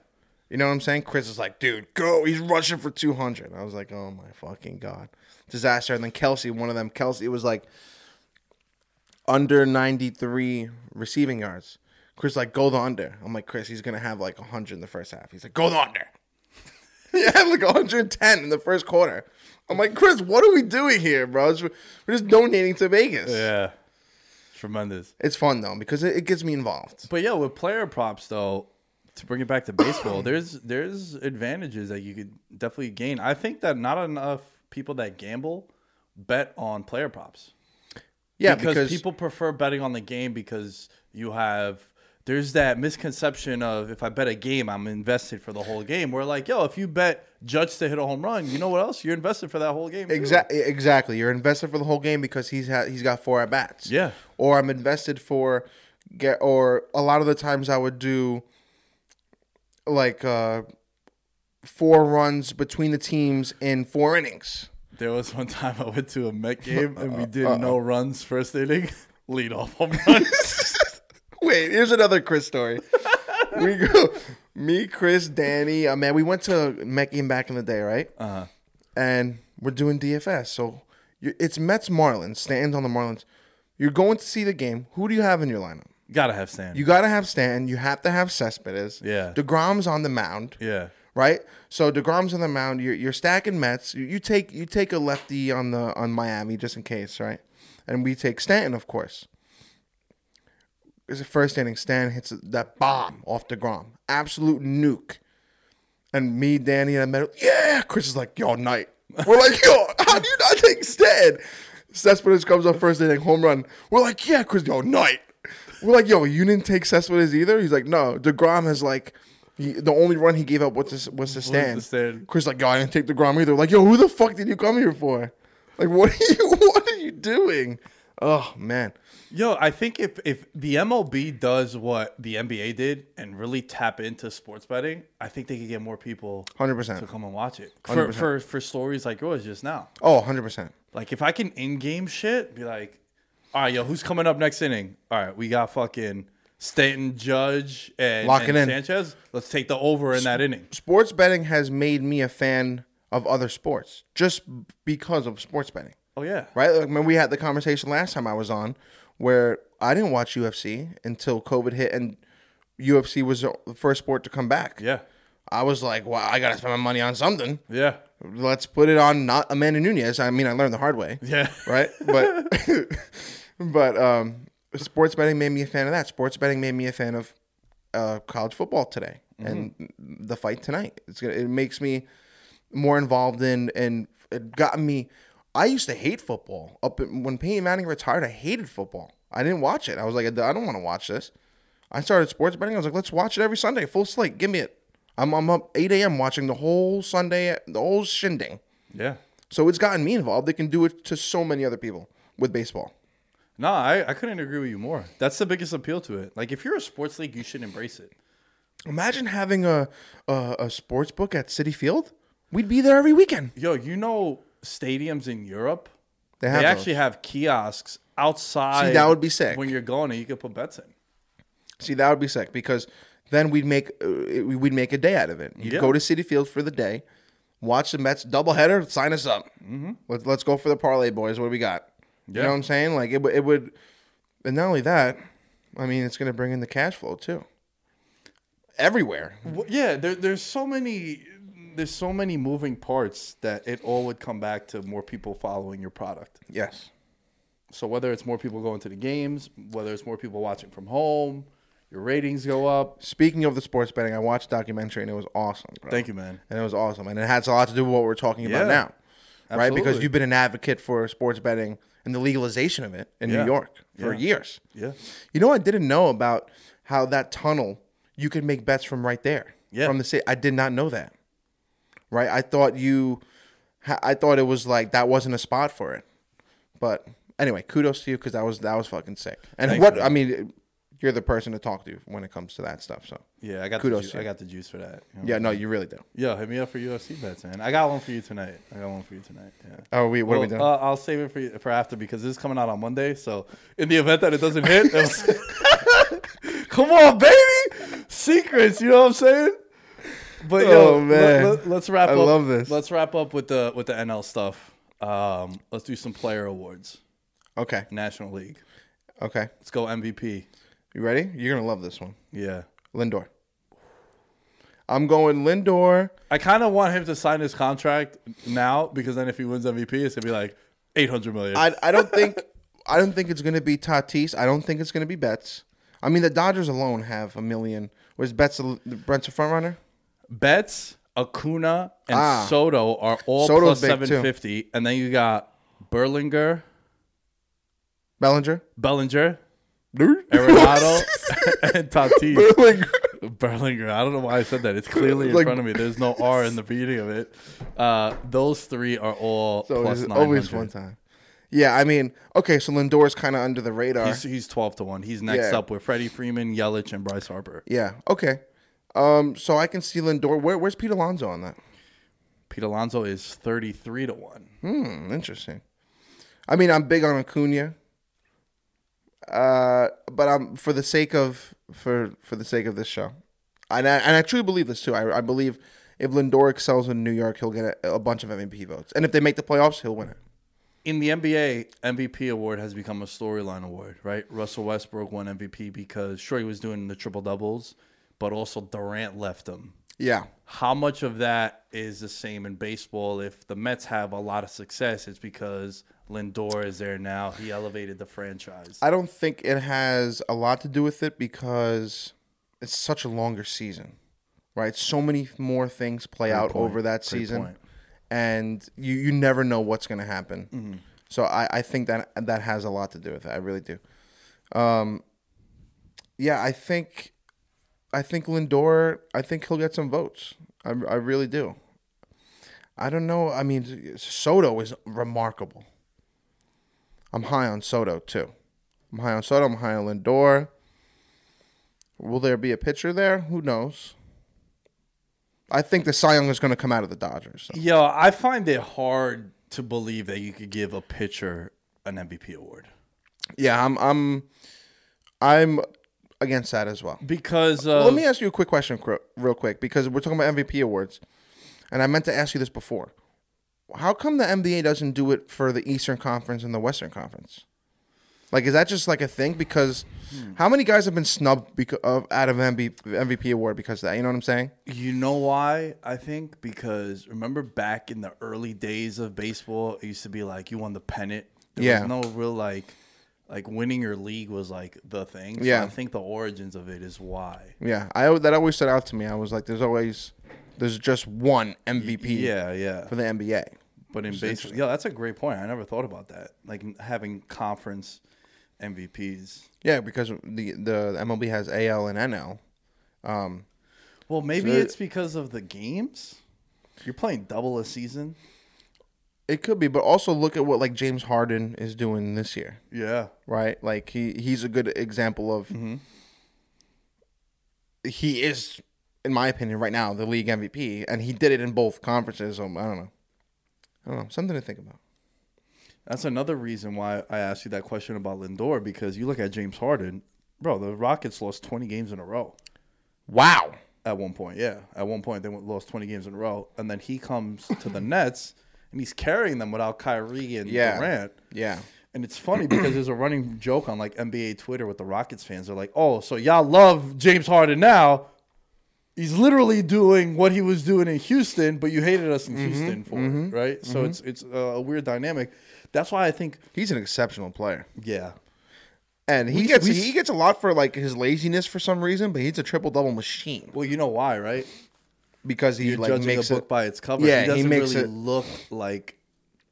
You know what I'm saying? Chris is like, dude, go! He's rushing for two hundred. I was like, oh my fucking god, disaster! And then Kelce, one of them, Kelce, it was like under ninety three receiving yards. Chris like, go the under. I'm like, Chris, he's gonna have like hundred in the first half. He's like, go the under. he had like 110 in the first quarter. I'm like, Chris, what are we doing here, bro? We're just donating to Vegas. Yeah. Tremendous. It's fun though because it, it gets me involved. But yeah, with player props though, to bring it back to baseball, there's there's advantages that you could definitely gain. I think that not enough people that gamble bet on player props. Yeah, because, because, people prefer betting on the game because you have there's that misconception of if I bet a game, I'm invested for the whole game. We're like, yo, if you bet Judge to hit a home run, you know what else? You're invested for that whole game. Exactly. Exactly. You're invested for the whole game because he's he's got four at bats. Yeah. Or I'm invested for get or a lot of the times I would do like uh four runs between the teams in four innings. There was one time I went to a Met game and we uh, did uh, no uh. runs first inning, lead off home runs. Wait, here's another Chris story. we go, me, Chris, Danny. Uh, man, we went to Met back in the day, right? Uh-huh. And we're doing DFS. So you it's Mets Marlins. Stanton's on the Marlins. You're going to see the game. Who do you have in your lineup? Gotta have Stan. You got to have Stanton. You have to have Cespedes. Yeah. Degrom's on the mound. yeah. Right. So Degrom's on the mound. You're, you're stacking Mets. You, you take you take a lefty on the on Miami just in case, right? And we take Stanton, of course. It's the first inning. Stanton hits that bomb off the Degrom, absolute nuke. And me, Danny, and I met. Yeah, Chris is like, "Yo, night." We're like, "Yo, how do you not take Stanton?" Cespedes comes up first inning, home run. We're like, "Yeah, Chris, yo, night." We're like, "Yo, you didn't take Cespedes either?" He's like, "No." Degrom has like. He, the only run he gave up was to, was to stand. stand. Chris like, yo, I didn't take the Grom either. Like, yo, who the fuck did you come here for? Like, what are you what are you doing? Oh man. Yo, I think if if the MLB does what the NBA did and really tap into sports betting, I think they could get more people 100% to come and watch it. For 100%. for for stories like yours just now. Oh, 100 percent. Like if I can in-game shit, be like, all right, yo, who's coming up next inning? All right, we got fucking Stanton, Judge, and, Lock it and in. Sanchez. Let's take the over in that inning. Sports betting has made me a fan of other sports just because of sports betting. Oh yeah, Right? Like when we had the conversation last time I was on where I didn't watch UFC until COVID hit and UFC was the first sport to come back. yeah, I was like, well, I got to spend my money on something. yeah, Let's put it on not Amanda Nunes. I mean, I learned the hard way. yeah. right? But but um, sports betting made me a fan of that. Sports betting made me a fan of uh, college football today and the fight tonight. It's gonna, it makes me more involved in and it got me. I used to hate football. Up in, when Peyton Manning retired, I hated football. I didn't watch it. I was like, I don't want to watch this. I started sports betting. I was like, let's watch it every Sunday, full slate. Give me it. I'm, I'm up 8 a.m. watching the whole Sunday, the whole shindig. yeah. So it's gotten me involved. They can do it to so many other people with baseball. No, I, I couldn't agree with you more. That's the biggest appeal to it. Like if you're a sports league, you should embrace it. Imagine having a, a a sports book at Citi Field. We'd be there every weekend. Yo, you know stadiums in Europe, They they, actually have kiosks outside. See, that would be sick. When you're going, and you could put bets in. See, that would be sick because then we'd make uh, we'd make a day out of it. You'd Yeah. go to Citi Field for the day, watch the Mets doubleheader. Sign us up. Mm-hmm. Let's let's go for the parlay, boys. What do we got? You know what I'm saying? Like it, would- it would, and not only that, I mean, it's going to bring in the cash flow too. Everywhere. Well, yeah, there, there's so many. There's so many moving parts that it all would come back to more people following your product. Yes. So whether it's more people going to the games, whether it's more people watching from home, your ratings go up. Speaking of the sports betting, I watched a documentary and it was awesome. Bro. Thank you, man. and it was awesome. And it has a lot to do with what we're talking about Yeah. now, right? Because you've been an advocate for sports betting and the legalization of it in Yeah. New York for Yeah. years. Yeah. You know, I didn't know about how that tunnel you could make bets from right there, Yeah. from the city. I did not know that. Right? I thought you, I thought it was like that wasn't a spot for it, but anyway, kudos to you because that was that was fucking sick. And Thanks, what man. I mean, you're the person to talk to when it comes to that stuff. So Yeah, I got Kudos the to ju- you. I got the juice for that. you know? yeah, no, you really do. Yo, hit me up for UFC bets, man. I got one for you tonight. I got one for you tonight. Yeah. Oh, we what are we doing? Uh, I'll save it for you, for after because this is coming out on Monday. So in the event that it doesn't hit, come on, baby, secrets. You know what I'm saying? But yo, Oh, man. let, us wrap I up. love this. Let's wrap up with the with the NL stuff. Um, let's do some player awards. okay, National League. okay. Let's go MVP. You ready? You're gonna love this one. Yeah. Lindor. I'm going Lindor. I kind of want him to sign his contract now because then if he wins MVP, it's gonna be like 800 million. I I don't think I don't think it's gonna be Tatis. I don't think it's gonna be Betts. I mean, the Dodgers alone have a million. Was Betts a, Brent's a front runner? Betts, Acuna, and Ah. Soto are all Soto's plus big, too. 750, and then you got Berlinger, Bellinger. Bellinger, Arenado, and Tatis. Berlinger. I don't know why I said that. It's clearly in Like- front of me. There's no R in the beginning of it. Uh, those three are all So plus it's 900. always one time. Yeah, I mean, okay, so Lindor's kind of under the radar. He's, he's 12 to 1. He's next Yeah. up with Freddie Freeman, Yelich, and Bryce Harper. yeah, okay. Um, so I can see Lindor. Where, where's Pete Alonso on that? Pete Alonso is 33 to 1. Hmm, interesting. I mean, I'm big on Acuna. Uh, but I'm for the sake of for for the sake of this show, and I, and I truly believe this too. I, I believe if Lindor excels in New York, he'll get a, a bunch of MVP votes, and if they make the playoffs, he'll win it. In the NBA, MVP award has become a storyline award, right? Russell Westbrook won MVP because sure he was doing the triple doubles, but also Durant left them. Yeah, How much of that is the same in baseball? If the Mets have a lot of success, it's because Lindor is there now. He elevated the franchise. I don't think it has a lot to do with it because it's such a longer season, right? So many more things play out point. over that Great season, point. and you you never know what's going to happen. Mm-hmm. So I, I think that that has a lot to do with it. I really do. Um, yeah, I think I think Lindor. I think he'll get some votes. I, I really do. I don't know. I mean, Soto is remarkable. I'm high on Soto too. I'm high on Soto. I'm high on Lindor. Will there be a pitcher there? Who knows? I think the Cy Young is going to come out of the Dodgers. so. Yo, I find it hard to believe that you could give a pitcher an MVP award Yeah, I'm. I'm. I'm against that as well. because uh, Let me ask you a quick question, real quick, because we're talking about MVP awards, and I meant to ask you this before. How come the NBA doesn't do it for the Eastern Conference and the Western Conference? Like, is that just like a thing? Because how many guys have been snubbed because of out of MB, MVP award because of that? You know what I'm saying? You know why? I think because remember back in the early days of baseball, it used to be like you won the pennant. There Yeah. was no real like like winning your league was like the thing. So Yeah. I think the origins of it is why. Yeah, I that always stood out to me. I was like, there's always there's just one MVP Yeah, yeah. for the NBA. But in baseball, yeah, that's a great point. I never thought about that. Like having conference MVPs. Yeah, because the the MLB has AL and NL. Um, Well, maybe So- it's because of the games. You're playing double a season. It could be, but also look at what like James Harden is doing this year. Yeah. right? Like he he's a good example of Mm-hmm. he is, in my opinion, right now the league MVP, and he did it in both conferences. So I don't know, I don't know, something to think about. That's another reason why I asked you that question about Lindor because you look at James Harden, bro. The Rockets lost 20 games in a row Wow. at one point. Yeah, at one point they went, lost 20 games in a row, and then he comes to the Nets and he's carrying them without Kyrie and Yeah. Durant. Yeah. And it's funny because there's a running joke on like NBA Twitter with the Rockets fans. They're like, "Oh, so y'all love James Harden now? He's literally doing what he was doing in Houston, but you hated us in mm-hmm. Houston for it, mm-hmm. right?" So mm-hmm. it's it's a weird dynamic. That's why I think, He's an exceptional player, yeah, and he We- gets we- he gets a lot for like his laziness for some reason, but he's a triple double machine Well, you know why, right? Because he You're like makes a book it. by its cover. Yeah, he he doesn't makes really it- look like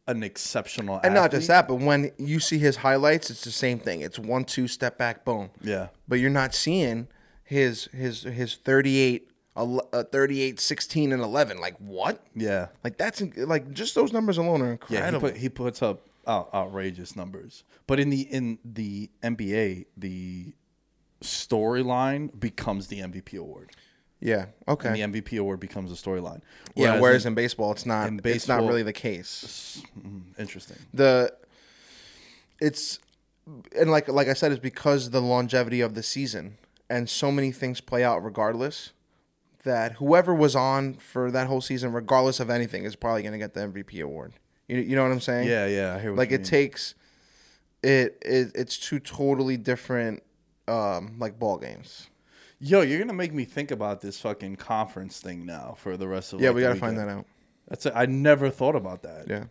an exceptional. and not just that, but when you see his highlights, it's the same thing. It's one two step back, boom. Yeah, but you're not seeing his his his 38 ele- uh, 38 16 and 11 like what yeah, like that's like just those numbers alone are yeah. He, incredible put, he puts up out, outrageous numbers, but in the in the NBA, the storyline becomes the MVP award. Yeah okay And the MVP award becomes a storyline. yeah whereas in- in, baseball it's not in it's not really the case interesting. the it's and like like I said it's because the longevity of the season and so many things play out regardless that whoever was on for that whole season regardless of anything is probably going to get the MVP award you, you know what I'm saying Yeah, yeah. I hear what like it mean. takes it, it it's two totally different um like ball games Yo, you're gonna make me think about this fucking conference thing now for the rest of. The year. Yeah like, we gotta find that out That's it. I never thought about that. yeah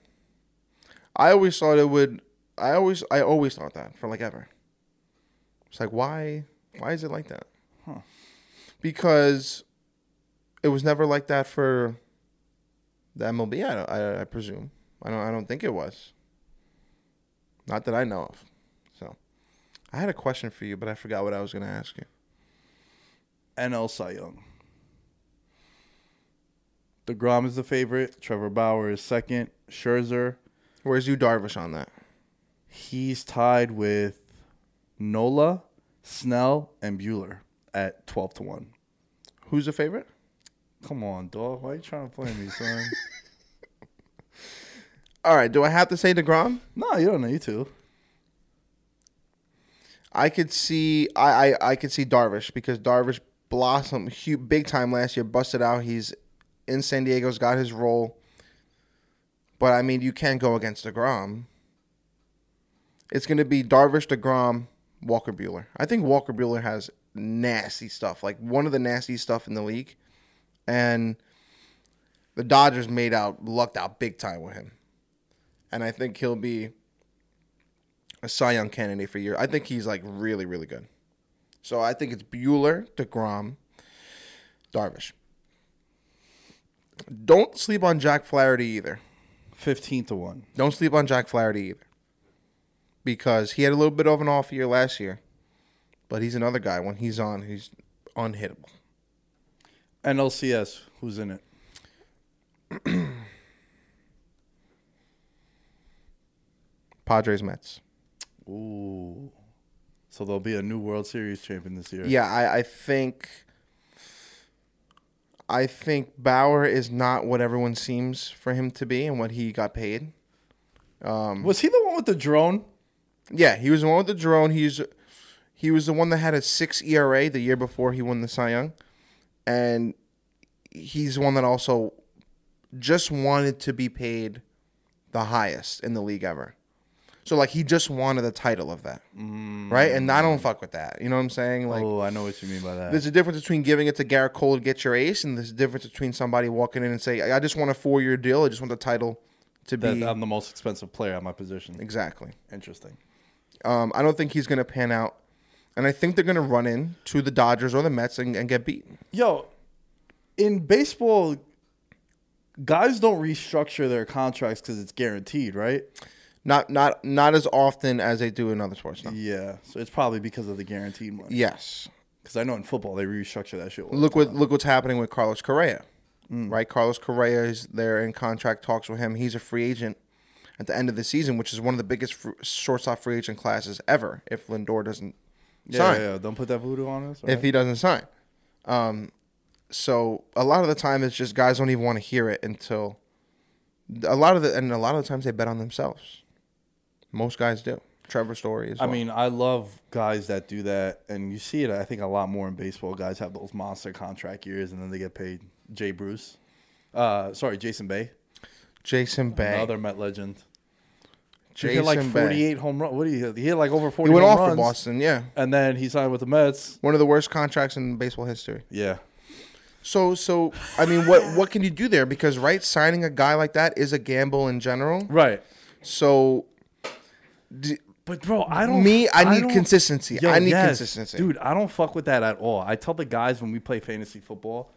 i always thought it would i always i always thought that for like ever it's like why why is it like that because it was never like that for the mlb i, I, I presume i don't i don't think it was Not that I know of. So, I had a question for you, but I forgot what I was going to ask you. NL Cy Young. DeGrom is the favorite. Trevor Bauer is second. Scherzer, Where's you Darvish on that? he's tied with Nola, Snell, and Buehler at 12 to 1. Who's the favorite? Come on, dog. Why are you trying to play me, son? All right. Do I have to say Degrom? no, you don't need to. I could see I, I I could see Darvish because Darvish blossomed huge, big time last year, busted out. He's in San Diego's got his role. But I mean, you can't go against Degrom. It's going to be Darvish, Degrom, Walker Buehler. I think Walker Buehler has nasty stuff, like one of the nastiest stuff in the league, and the Dodgers made out lucked out big time with him, and I think he'll be a Cy Young candidate for year. I think he's like really, really good. So I think it's Buehler, DeGrom, Darvish. Don't sleep on Jack Flaherty either. 15 to 1. Don't sleep on Jack Flaherty either. Because he had a little bit of an off year last year. But he's another guy. When he's on, he's unhittable. NLCS, who's in it? Padres Mets. Ooh. So there'll be a new World Series champion this year. Yeah, I, I think I think Bauer is not what everyone seems for him to be and what he got paid. Um, was he the one with the drone? Yeah, he was the one with the drone. He's he was the one that had a six ERA the year before he won the Cy Young, and he's the one that also just wanted to be paid the highest in the league ever. So like he just wanted the title of that, right? And I don't fuck with that. You know what I'm saying? Like oh, I know what you mean by that. there's a difference between giving it to Gerrit Cole to get your ace, and there's a difference between somebody walking in and say, "I just want a four year deal. I just want the title to that be I'm the most expensive player at my position. exactly." Interesting. Um, I don't think he's going to pan out, and I think they're going to run in to the Dodgers or the Mets and, and get beaten. Yo, in baseball, guys don't restructure their contracts because it's guaranteed, right? Not not not as often as they do in other sports. No. Yeah. So it's probably because of the guaranteed money. Yes. Because I know in football they restructure that shit. all the Look what look what's happening with Carlos Correa, Mm. right? Carlos Correa is there in contract talks with him. He's a free agent at the end of the season, which is one of the biggest fr- shortstop free agent classes ever. If Lindor doesn't Yeah, sign, yeah, yeah. Don't put that voodoo on us. if he doesn't sign, um, so a lot of the time it's just guys don't even want to hear it until a lot of the and a lot of the times they bet on themselves. Most guys do. Trevor Story as I well. mean, I love guys that do that, and you see it. I think a lot more in baseball. Guys have those monster contract years, and then they get paid. Jay Bruce, uh, sorry, Jason Bay, Jason Bay. another Met legend. He Jason hit like Bay. 48 home run. What do you? hit? He hit like over 40 He went off for Boston, yeah. and then he signed with the Mets. One of the worst contracts in baseball history. Yeah, So, so I mean, what what can you do there? Because right, signing a guy like that is a gamble in general. right. So, But bro, I don't. Me, I need consistency. I need consistency. dude. I don't fuck with that at all. I tell the guys when we play fantasy football,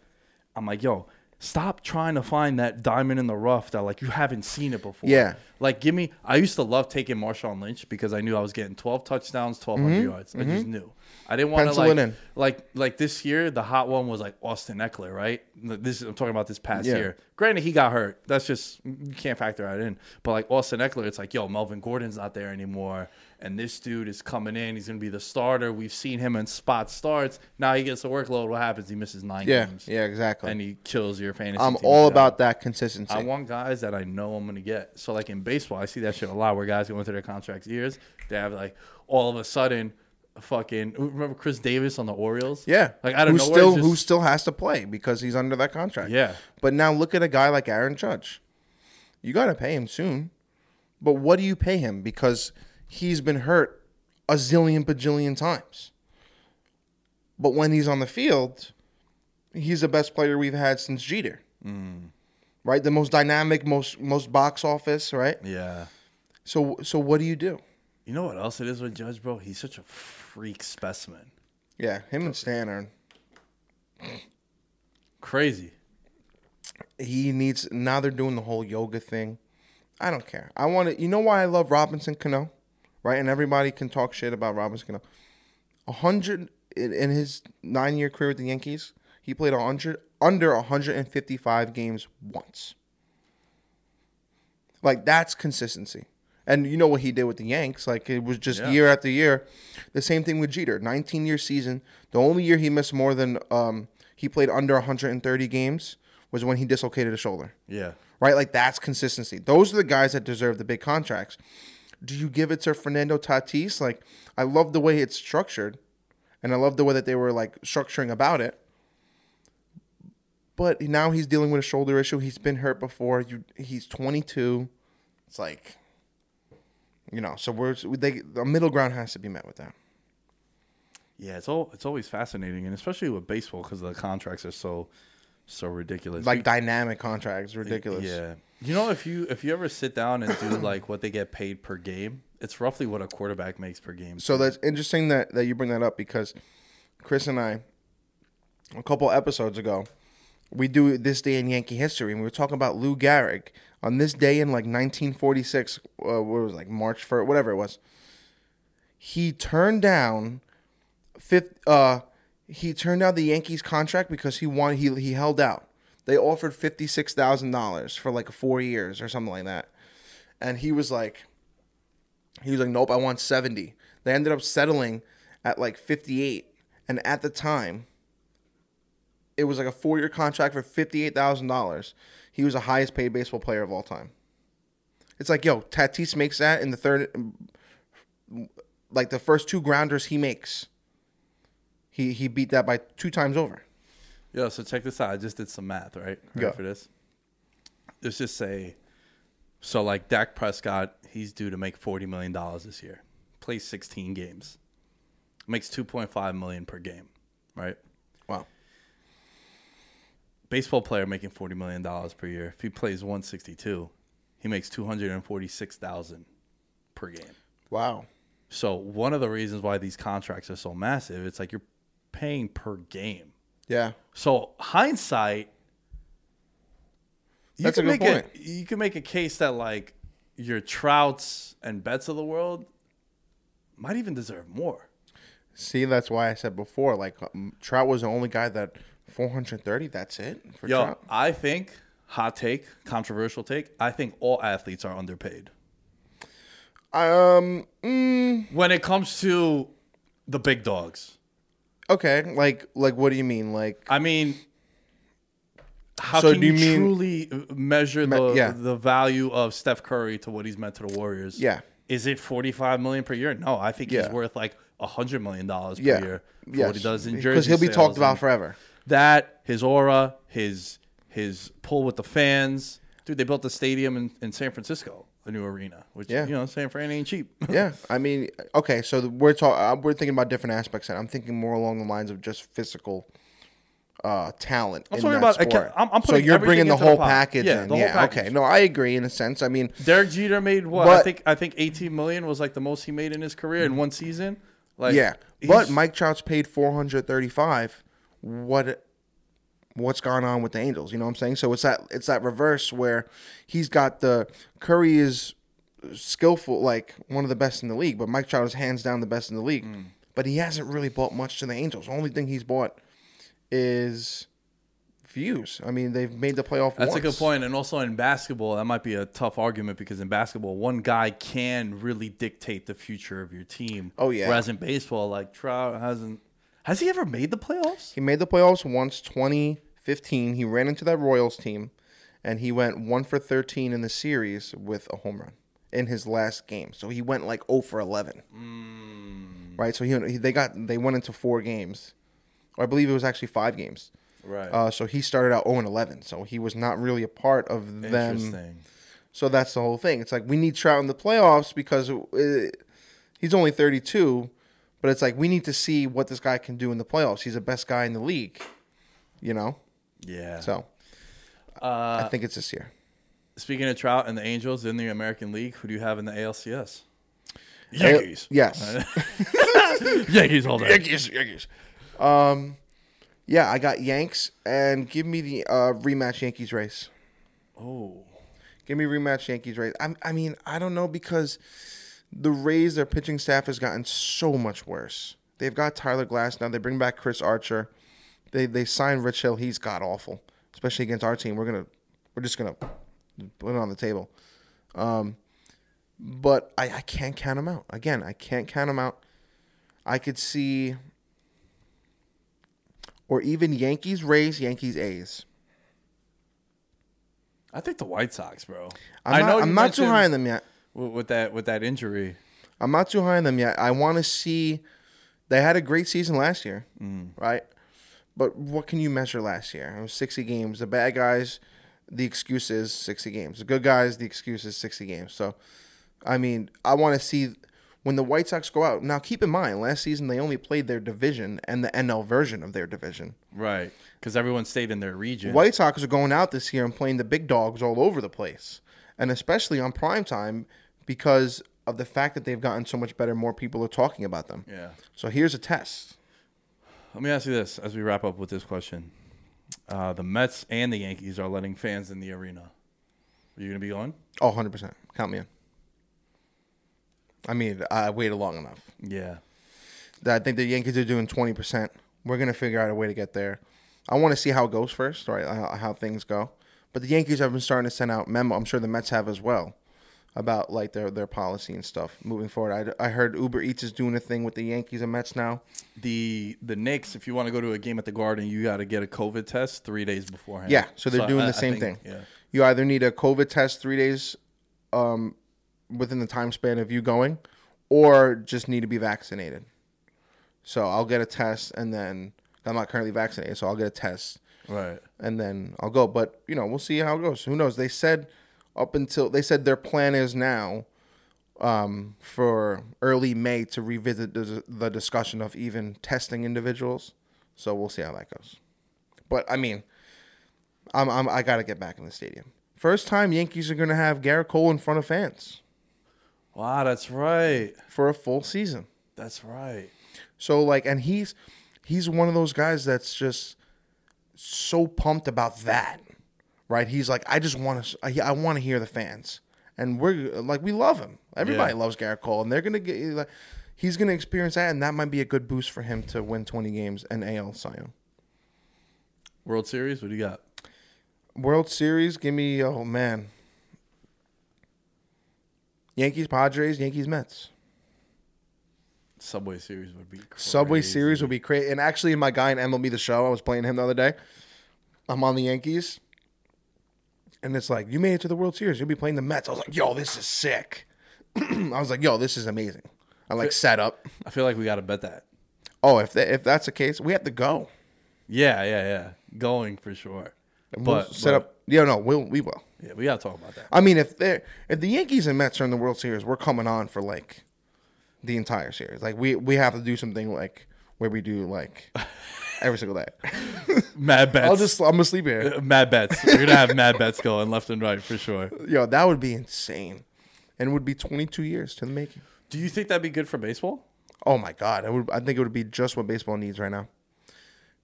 I'm like, yo, stop trying to find that diamond in the rough that like you haven't seen it before. Yeah. Like, give me. I used to love taking Marshawn Lynch because I knew I was getting 12 touchdowns, 1,200 mm-hmm. yards. I just mm-hmm. knew. I didn't want to. Like, in. like like this year. The hot one was like Austin Ekeler, right? This I'm talking about this past Yeah. year. Granted, he got hurt. That's just you can't factor that in. But like Austin Ekeler, it's like, yo, Melvin Gordon's not there anymore, and this dude is coming in. He's gonna be the starter. We've seen him in spot starts. Now he gets the workload. What happens? He misses nine yeah, games. yeah, exactly. and he kills your fantasy. I'm all about that consistency. I want guys that I know I'm gonna get. So like in baseball, I see that shit a lot where guys go into their contracts years. They have like all of a sudden, fucking remember Chris Davis on the Orioles? yeah, like I don't who know still who still has to play because he's under that contract. Yeah. but now look at a guy like Aaron Judge. You got to pay him soon, but what do you pay him because he's been hurt a zillion bajillion times. But when he's on the field, he's the best player we've had since Jeter. Mm. Right, the most dynamic, most most box office. Right. yeah. So so what do you do? You know what else it is with Judge, bro? He's such a freak specimen. Yeah, him and Stan are. Crazy. He needs now. They're doing the whole yoga thing. I don't care. I want to. You know why I love Robinson Cano? right? And everybody can talk shit about Robinson Cano. A hundred in, in his nine year career with the Yankees, he played a hundred under 155 games once. Like that's consistency. And you know what he did with the Yanks? Like it was just Yeah. year after year. The same thing with Jeter. 19 year season. The only year he missed more than um, he played under 130 games was when he dislocated a shoulder. Yeah. Right? Like that's consistency. Those are the guys that deserve the big contracts. Do you give it to Fernando Tatis? Like I love the way it's structured, and I love the way that they were like structuring about it. But now he's dealing with a shoulder issue. He's been hurt before. You, he's 22. It's like, you know, so we're they the middle ground has to be met with that. Yeah, it's all it's always fascinating, and especially with baseball because the contracts are so so ridiculous. Like dynamic contracts, ridiculous. Yeah, you know, if you if you ever sit down and do like what they get paid per game, it's roughly what a quarterback makes per game. So that's interesting that, that you bring that up because Chris and I, a couple episodes ago, we do this day in Yankee history, and we were talking about Lou Gehrig on this day in like 1946. Uh, what was it, like March 1st, whatever it was. He turned down fifth. Uh, he turned down the Yankees contract because he wanted he he held out. They offered fifty six thousand dollars for like four years or something like that, and he was like, he was like, nope, I want 70. They ended up settling at like 58. And at the time, it was like a four year contract for $58,000. He was the highest paid baseball player of all time. It's like, yo, Tatis makes that in the third, like the first two grounders he makes. He, he beat that by two times over. Yo, so check this out. I just did some math, right? Ready for this? Let's just say, so like Dak Prescott, he's due to make forty million dollars this year. Plays sixteen games, makes two point five million per game, right? Baseball player making forty million dollars per year. If he plays one sixty two, he makes two hundred and forty six thousand per game. Wow. So one of the reasons why these contracts are so massive, it's like you're paying per game. Yeah. So hindsight, you That's a can good make point. A, you can make a case that like your Trouts and Bets of the world might even deserve more. See, that's why I said before, like, um, Trout was the only guy that 430. That's it for Yo, Trout. I think hot take, controversial take. I think all athletes are underpaid Um, mm, when it comes to the big dogs. okay. Like, like, what do you mean? Like, I mean, how So can do you, you mean- truly uh, measure Me- the yeah. the value of Steph Curry to what he's meant to the Warriors? Yeah. Is it forty five million per year? No, I think Yeah. he's worth like hundred million dollars per yeah, year for what he does in Jersey. because he'll be sales talked about and forever. That his aura, his his pull with the fans. Dude, they built the stadium in, in San Francisco, a new arena, which Yeah. you know, San Fran ain't cheap. yeah, I mean, okay, so we're talking. We're thinking about different aspects. And I'm thinking more along the lines of just physical uh, talent. I'm in talking that about- sport. I'm- I'm so you're bringing the into the whole package Yeah, in. the whole yeah, package. okay. No, I agree in a sense. I mean, Derek Jeter made what? I think I think 18 million was like the most he made in his career in one season. Like yeah, but Mike Trout's paid 435. What? What's gone on with the Angels? You know what I'm saying? So it's that it's that reverse where he's got the Curry is skillful, like one of the best in the league, but Mike Trout is hands down the best in the league. Mm. But he hasn't really bought much to the Angels. The only thing he's bought is views. I mean, they've made the playoff. That's a good point. And also in basketball, that might be a tough argument because in basketball, one guy can really dictate the future of your team. Oh, yeah. Whereas in baseball, like Trout hasn't. Has he ever made the playoffs? He made the playoffs once, 2015. He ran into that Royals team, and he went one for 13 in the series with a home run in his last game. So he went like 0 for 11. Right. So he, he they got they went into four games, I believe it was actually five games. Right. Uh, so he started out 0 and 11. So he was not really a part of them. Interesting. So that's the whole thing. It's like we need Trout in the playoffs because uh he's only 32, but it's like we need to see what this guy can do in the playoffs. He's the best guy in the league, you know. Yeah. So uh, I think it's this year. speaking of Trout and the Angels in the American League, who do you have in the ALCS? Yankees. Yes. Yankees all day. Yankees. Yankees. Um, yeah, I got Yanks, and give me the uh, rematch Yankees race. Oh. Give me rematch Yankees race. I, I mean, I don't know because the Rays, their pitching staff has gotten so much worse. They've got Tyler Glass now. They bring back Chris Archer. They they signed Rich Hill. He's god awful, especially against our team. We're gonna we're just gonna put it on the table. Um, but I, I can't count them out. Again, I can't count them out. I could see, or even Yankees, Rays, Yankees, A's. I think the White Sox, bro. I'm I not, know I'm not too high on them yet. With, with that with that injury. I'm not too high on them yet. I want to see. They had a great season last year, Mm. right? But what can you measure last year? It was 60 games. The bad guys, the excuse is 60 games. The good guys, the excuse is 60 games. So, I mean, I want to see when the White Sox go out. Now, keep in mind, last season they only played their division and the NL version of their division. Right. Because everyone stayed in their region. White Sox are going out this year and playing the big dogs all over the place, and especially on prime time because of the fact that they've gotten so much better. More people are talking about them. Yeah. So here's a test. Let me ask you this as we wrap up with this question. Uh, the Mets and the Yankees are letting fans in the arena. Are you going to be going? Oh, 100%. Count me in. I mean, I waited long enough. Yeah. I think the Yankees are doing 20%. We're going to figure out a way to get there. I want to see how it goes first, right? How things go. But the Yankees have been starting to send out memo. I'm sure the Mets have as well about like their their policy and stuff moving forward. I, I heard Uber Eats is doing a thing with the Yankees and Mets now. The the Knicks, if you want to go to a game at the Garden, you got to get a COVID test three days beforehand. Yeah, so they're doing I- the same think- thing. Yeah. You either need a COVID test three days um, within the time span of you going, or just need to be vaccinated. So I'll get a test, and then I'm not currently vaccinated, so I'll get a test, Right. and then I'll go. But you know, we'll see how it goes. Who knows? They said up until they said their plan is now um, for early May to revisit the, the discussion of even testing individuals. So we'll see how that goes. But I mean, I'm, I'm I gotta get back in the stadium. First time Yankees are gonna have Gerrit Cole in front of fans Wow, that's right. for a full season. That's right. So like, and he's he's one of those guys that's just so pumped about that, right? He's like, I just want to, I, I want to hear the fans, and we're like, we love him. Everybody Yeah. loves Gerrit Cole, and they're gonna get like, he's gonna experience that, and that might be a good boost for him to win 20 games and AL Cy Young. World Series, what do you got? World Series, give me, oh man, Yankees, Padres, Yankees, Mets. Subway Series would be crazy. Subway Series would be crazy. And actually, my guy in MLB The Show, I was playing him the other day. I'm on the Yankees, and it's like, you made it to the World Series. You'll be playing the Mets. I was like, yo, this is sick. I was like, yo, this is amazing. I like set up. I feel like we got to bet that. Oh, if that, if that's the case, we have to go. Yeah, yeah, yeah. Going for sure. And we'll But set but- up. Yeah, no, we'll we will. Yeah, we got to talk about that. I mean, if they if the Yankees and Mets are in the World Series, we're coming on for like the entire series. Like we we have to do something like where we do like every single day. Mad bets. I'll just I'm gonna sleep here. Uh, mad bets. We're gonna have mad bets going left and right for sure. Yo, that would be insane, and it would be 22 years to the making. Do you think that'd be good for baseball? Oh my god, I would. I think it would be just what baseball needs right now,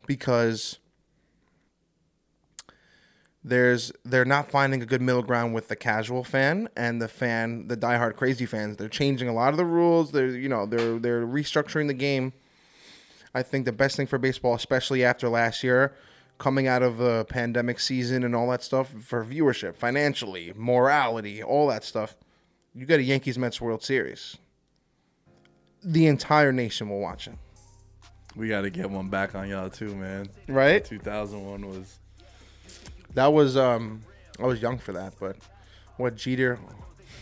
because there's they're not finding a good middle ground with the casual fan and the fan, the diehard crazy fans. They're changing a lot of the rules. They're you know they're they're restructuring the game. I think the best thing for baseball, especially after last year, coming out of a pandemic season and all that stuff, for viewership, financially, morality, all that stuff, you got a Yankees Mets World Series. The entire nation will watch it. We got to get one back on y'all too, man. Right? 2001 was That was um I was young for that, but what Jeter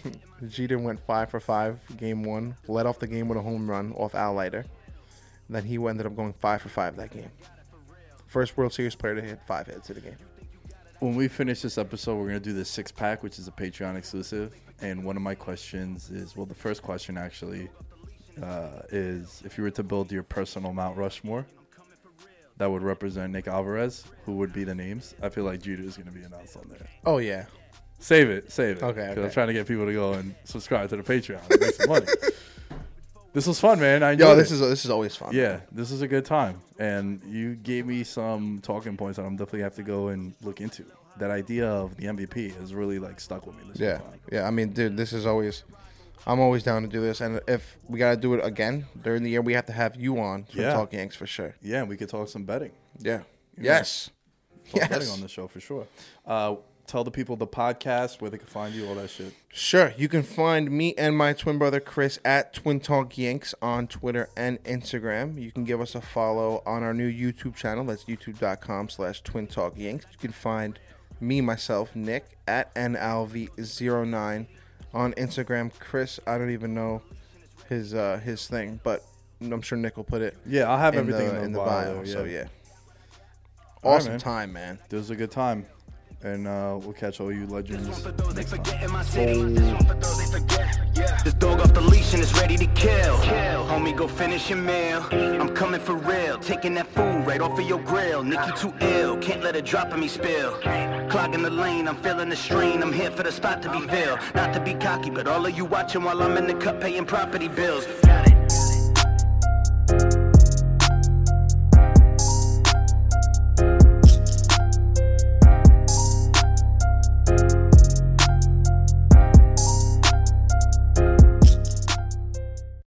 Jeter went five for five game one, led off the game with a home run off Al Leiter. Then he ended up going five for five that game. First World Series player to hit five hits in a game. when we finish this episode, we're gonna do the six pack, which is a Patreon exclusive. And one of my questions is, well, the first question actually uh, is, if you were to build your personal Mount Rushmore, that would represent Nick Alvarez, who would be the names? I feel like Judah is gonna be announced on there. Oh yeah. Save it, save it. Okay, okay. I'm trying to get people to go and subscribe to the Patreon, and make some money. This was fun, man. I Yo, this it. is this is always fun. Yeah, this is a good time, and you gave me some talking points that I'm definitely have to go and look into. That idea of the MVP has really like stuck with me. This Yeah. time. Yeah. I mean, dude, this is always I'm always down to do this, and if we gotta do it again during the year, we have to have you on to Yeah. talk Yanks for sure. Yeah, we could talk some betting. Yeah. Yes. Talk betting on the show for sure. Uh, tell the people the podcast where they can find you, all that shit. Sure. You can find me and my twin brother Chris at Twin Talk Yanks on Twitter and Instagram. You can give us a follow on our new YouTube channel. That's youtube.com slash Twin Talk Yanks. You can find me, myself, Nick, at NLV09 on Instagram. Chris, I don't even know his uh, his thing, but I'm sure Nick will put it Yeah, I'll have in everything the, in the, bio. bio. yeah. So, yeah. All right, Awesome man. time, man. This was a good time. And uh, we'll catch all you legends. For those they forget in my city. This one for those they forget. Yeah. This dog off the leash and it's ready to kill. Homie, go finish your meal. I'm coming for real. Taking that food right off of your grill. Nicky too ill. Can't let it drop on me spill. Clogging the lane. I'm feeling the strain. I'm here for the spot to be filled. Not to be cocky, but all of you watching while I'm in the cut paying property bills. Got it.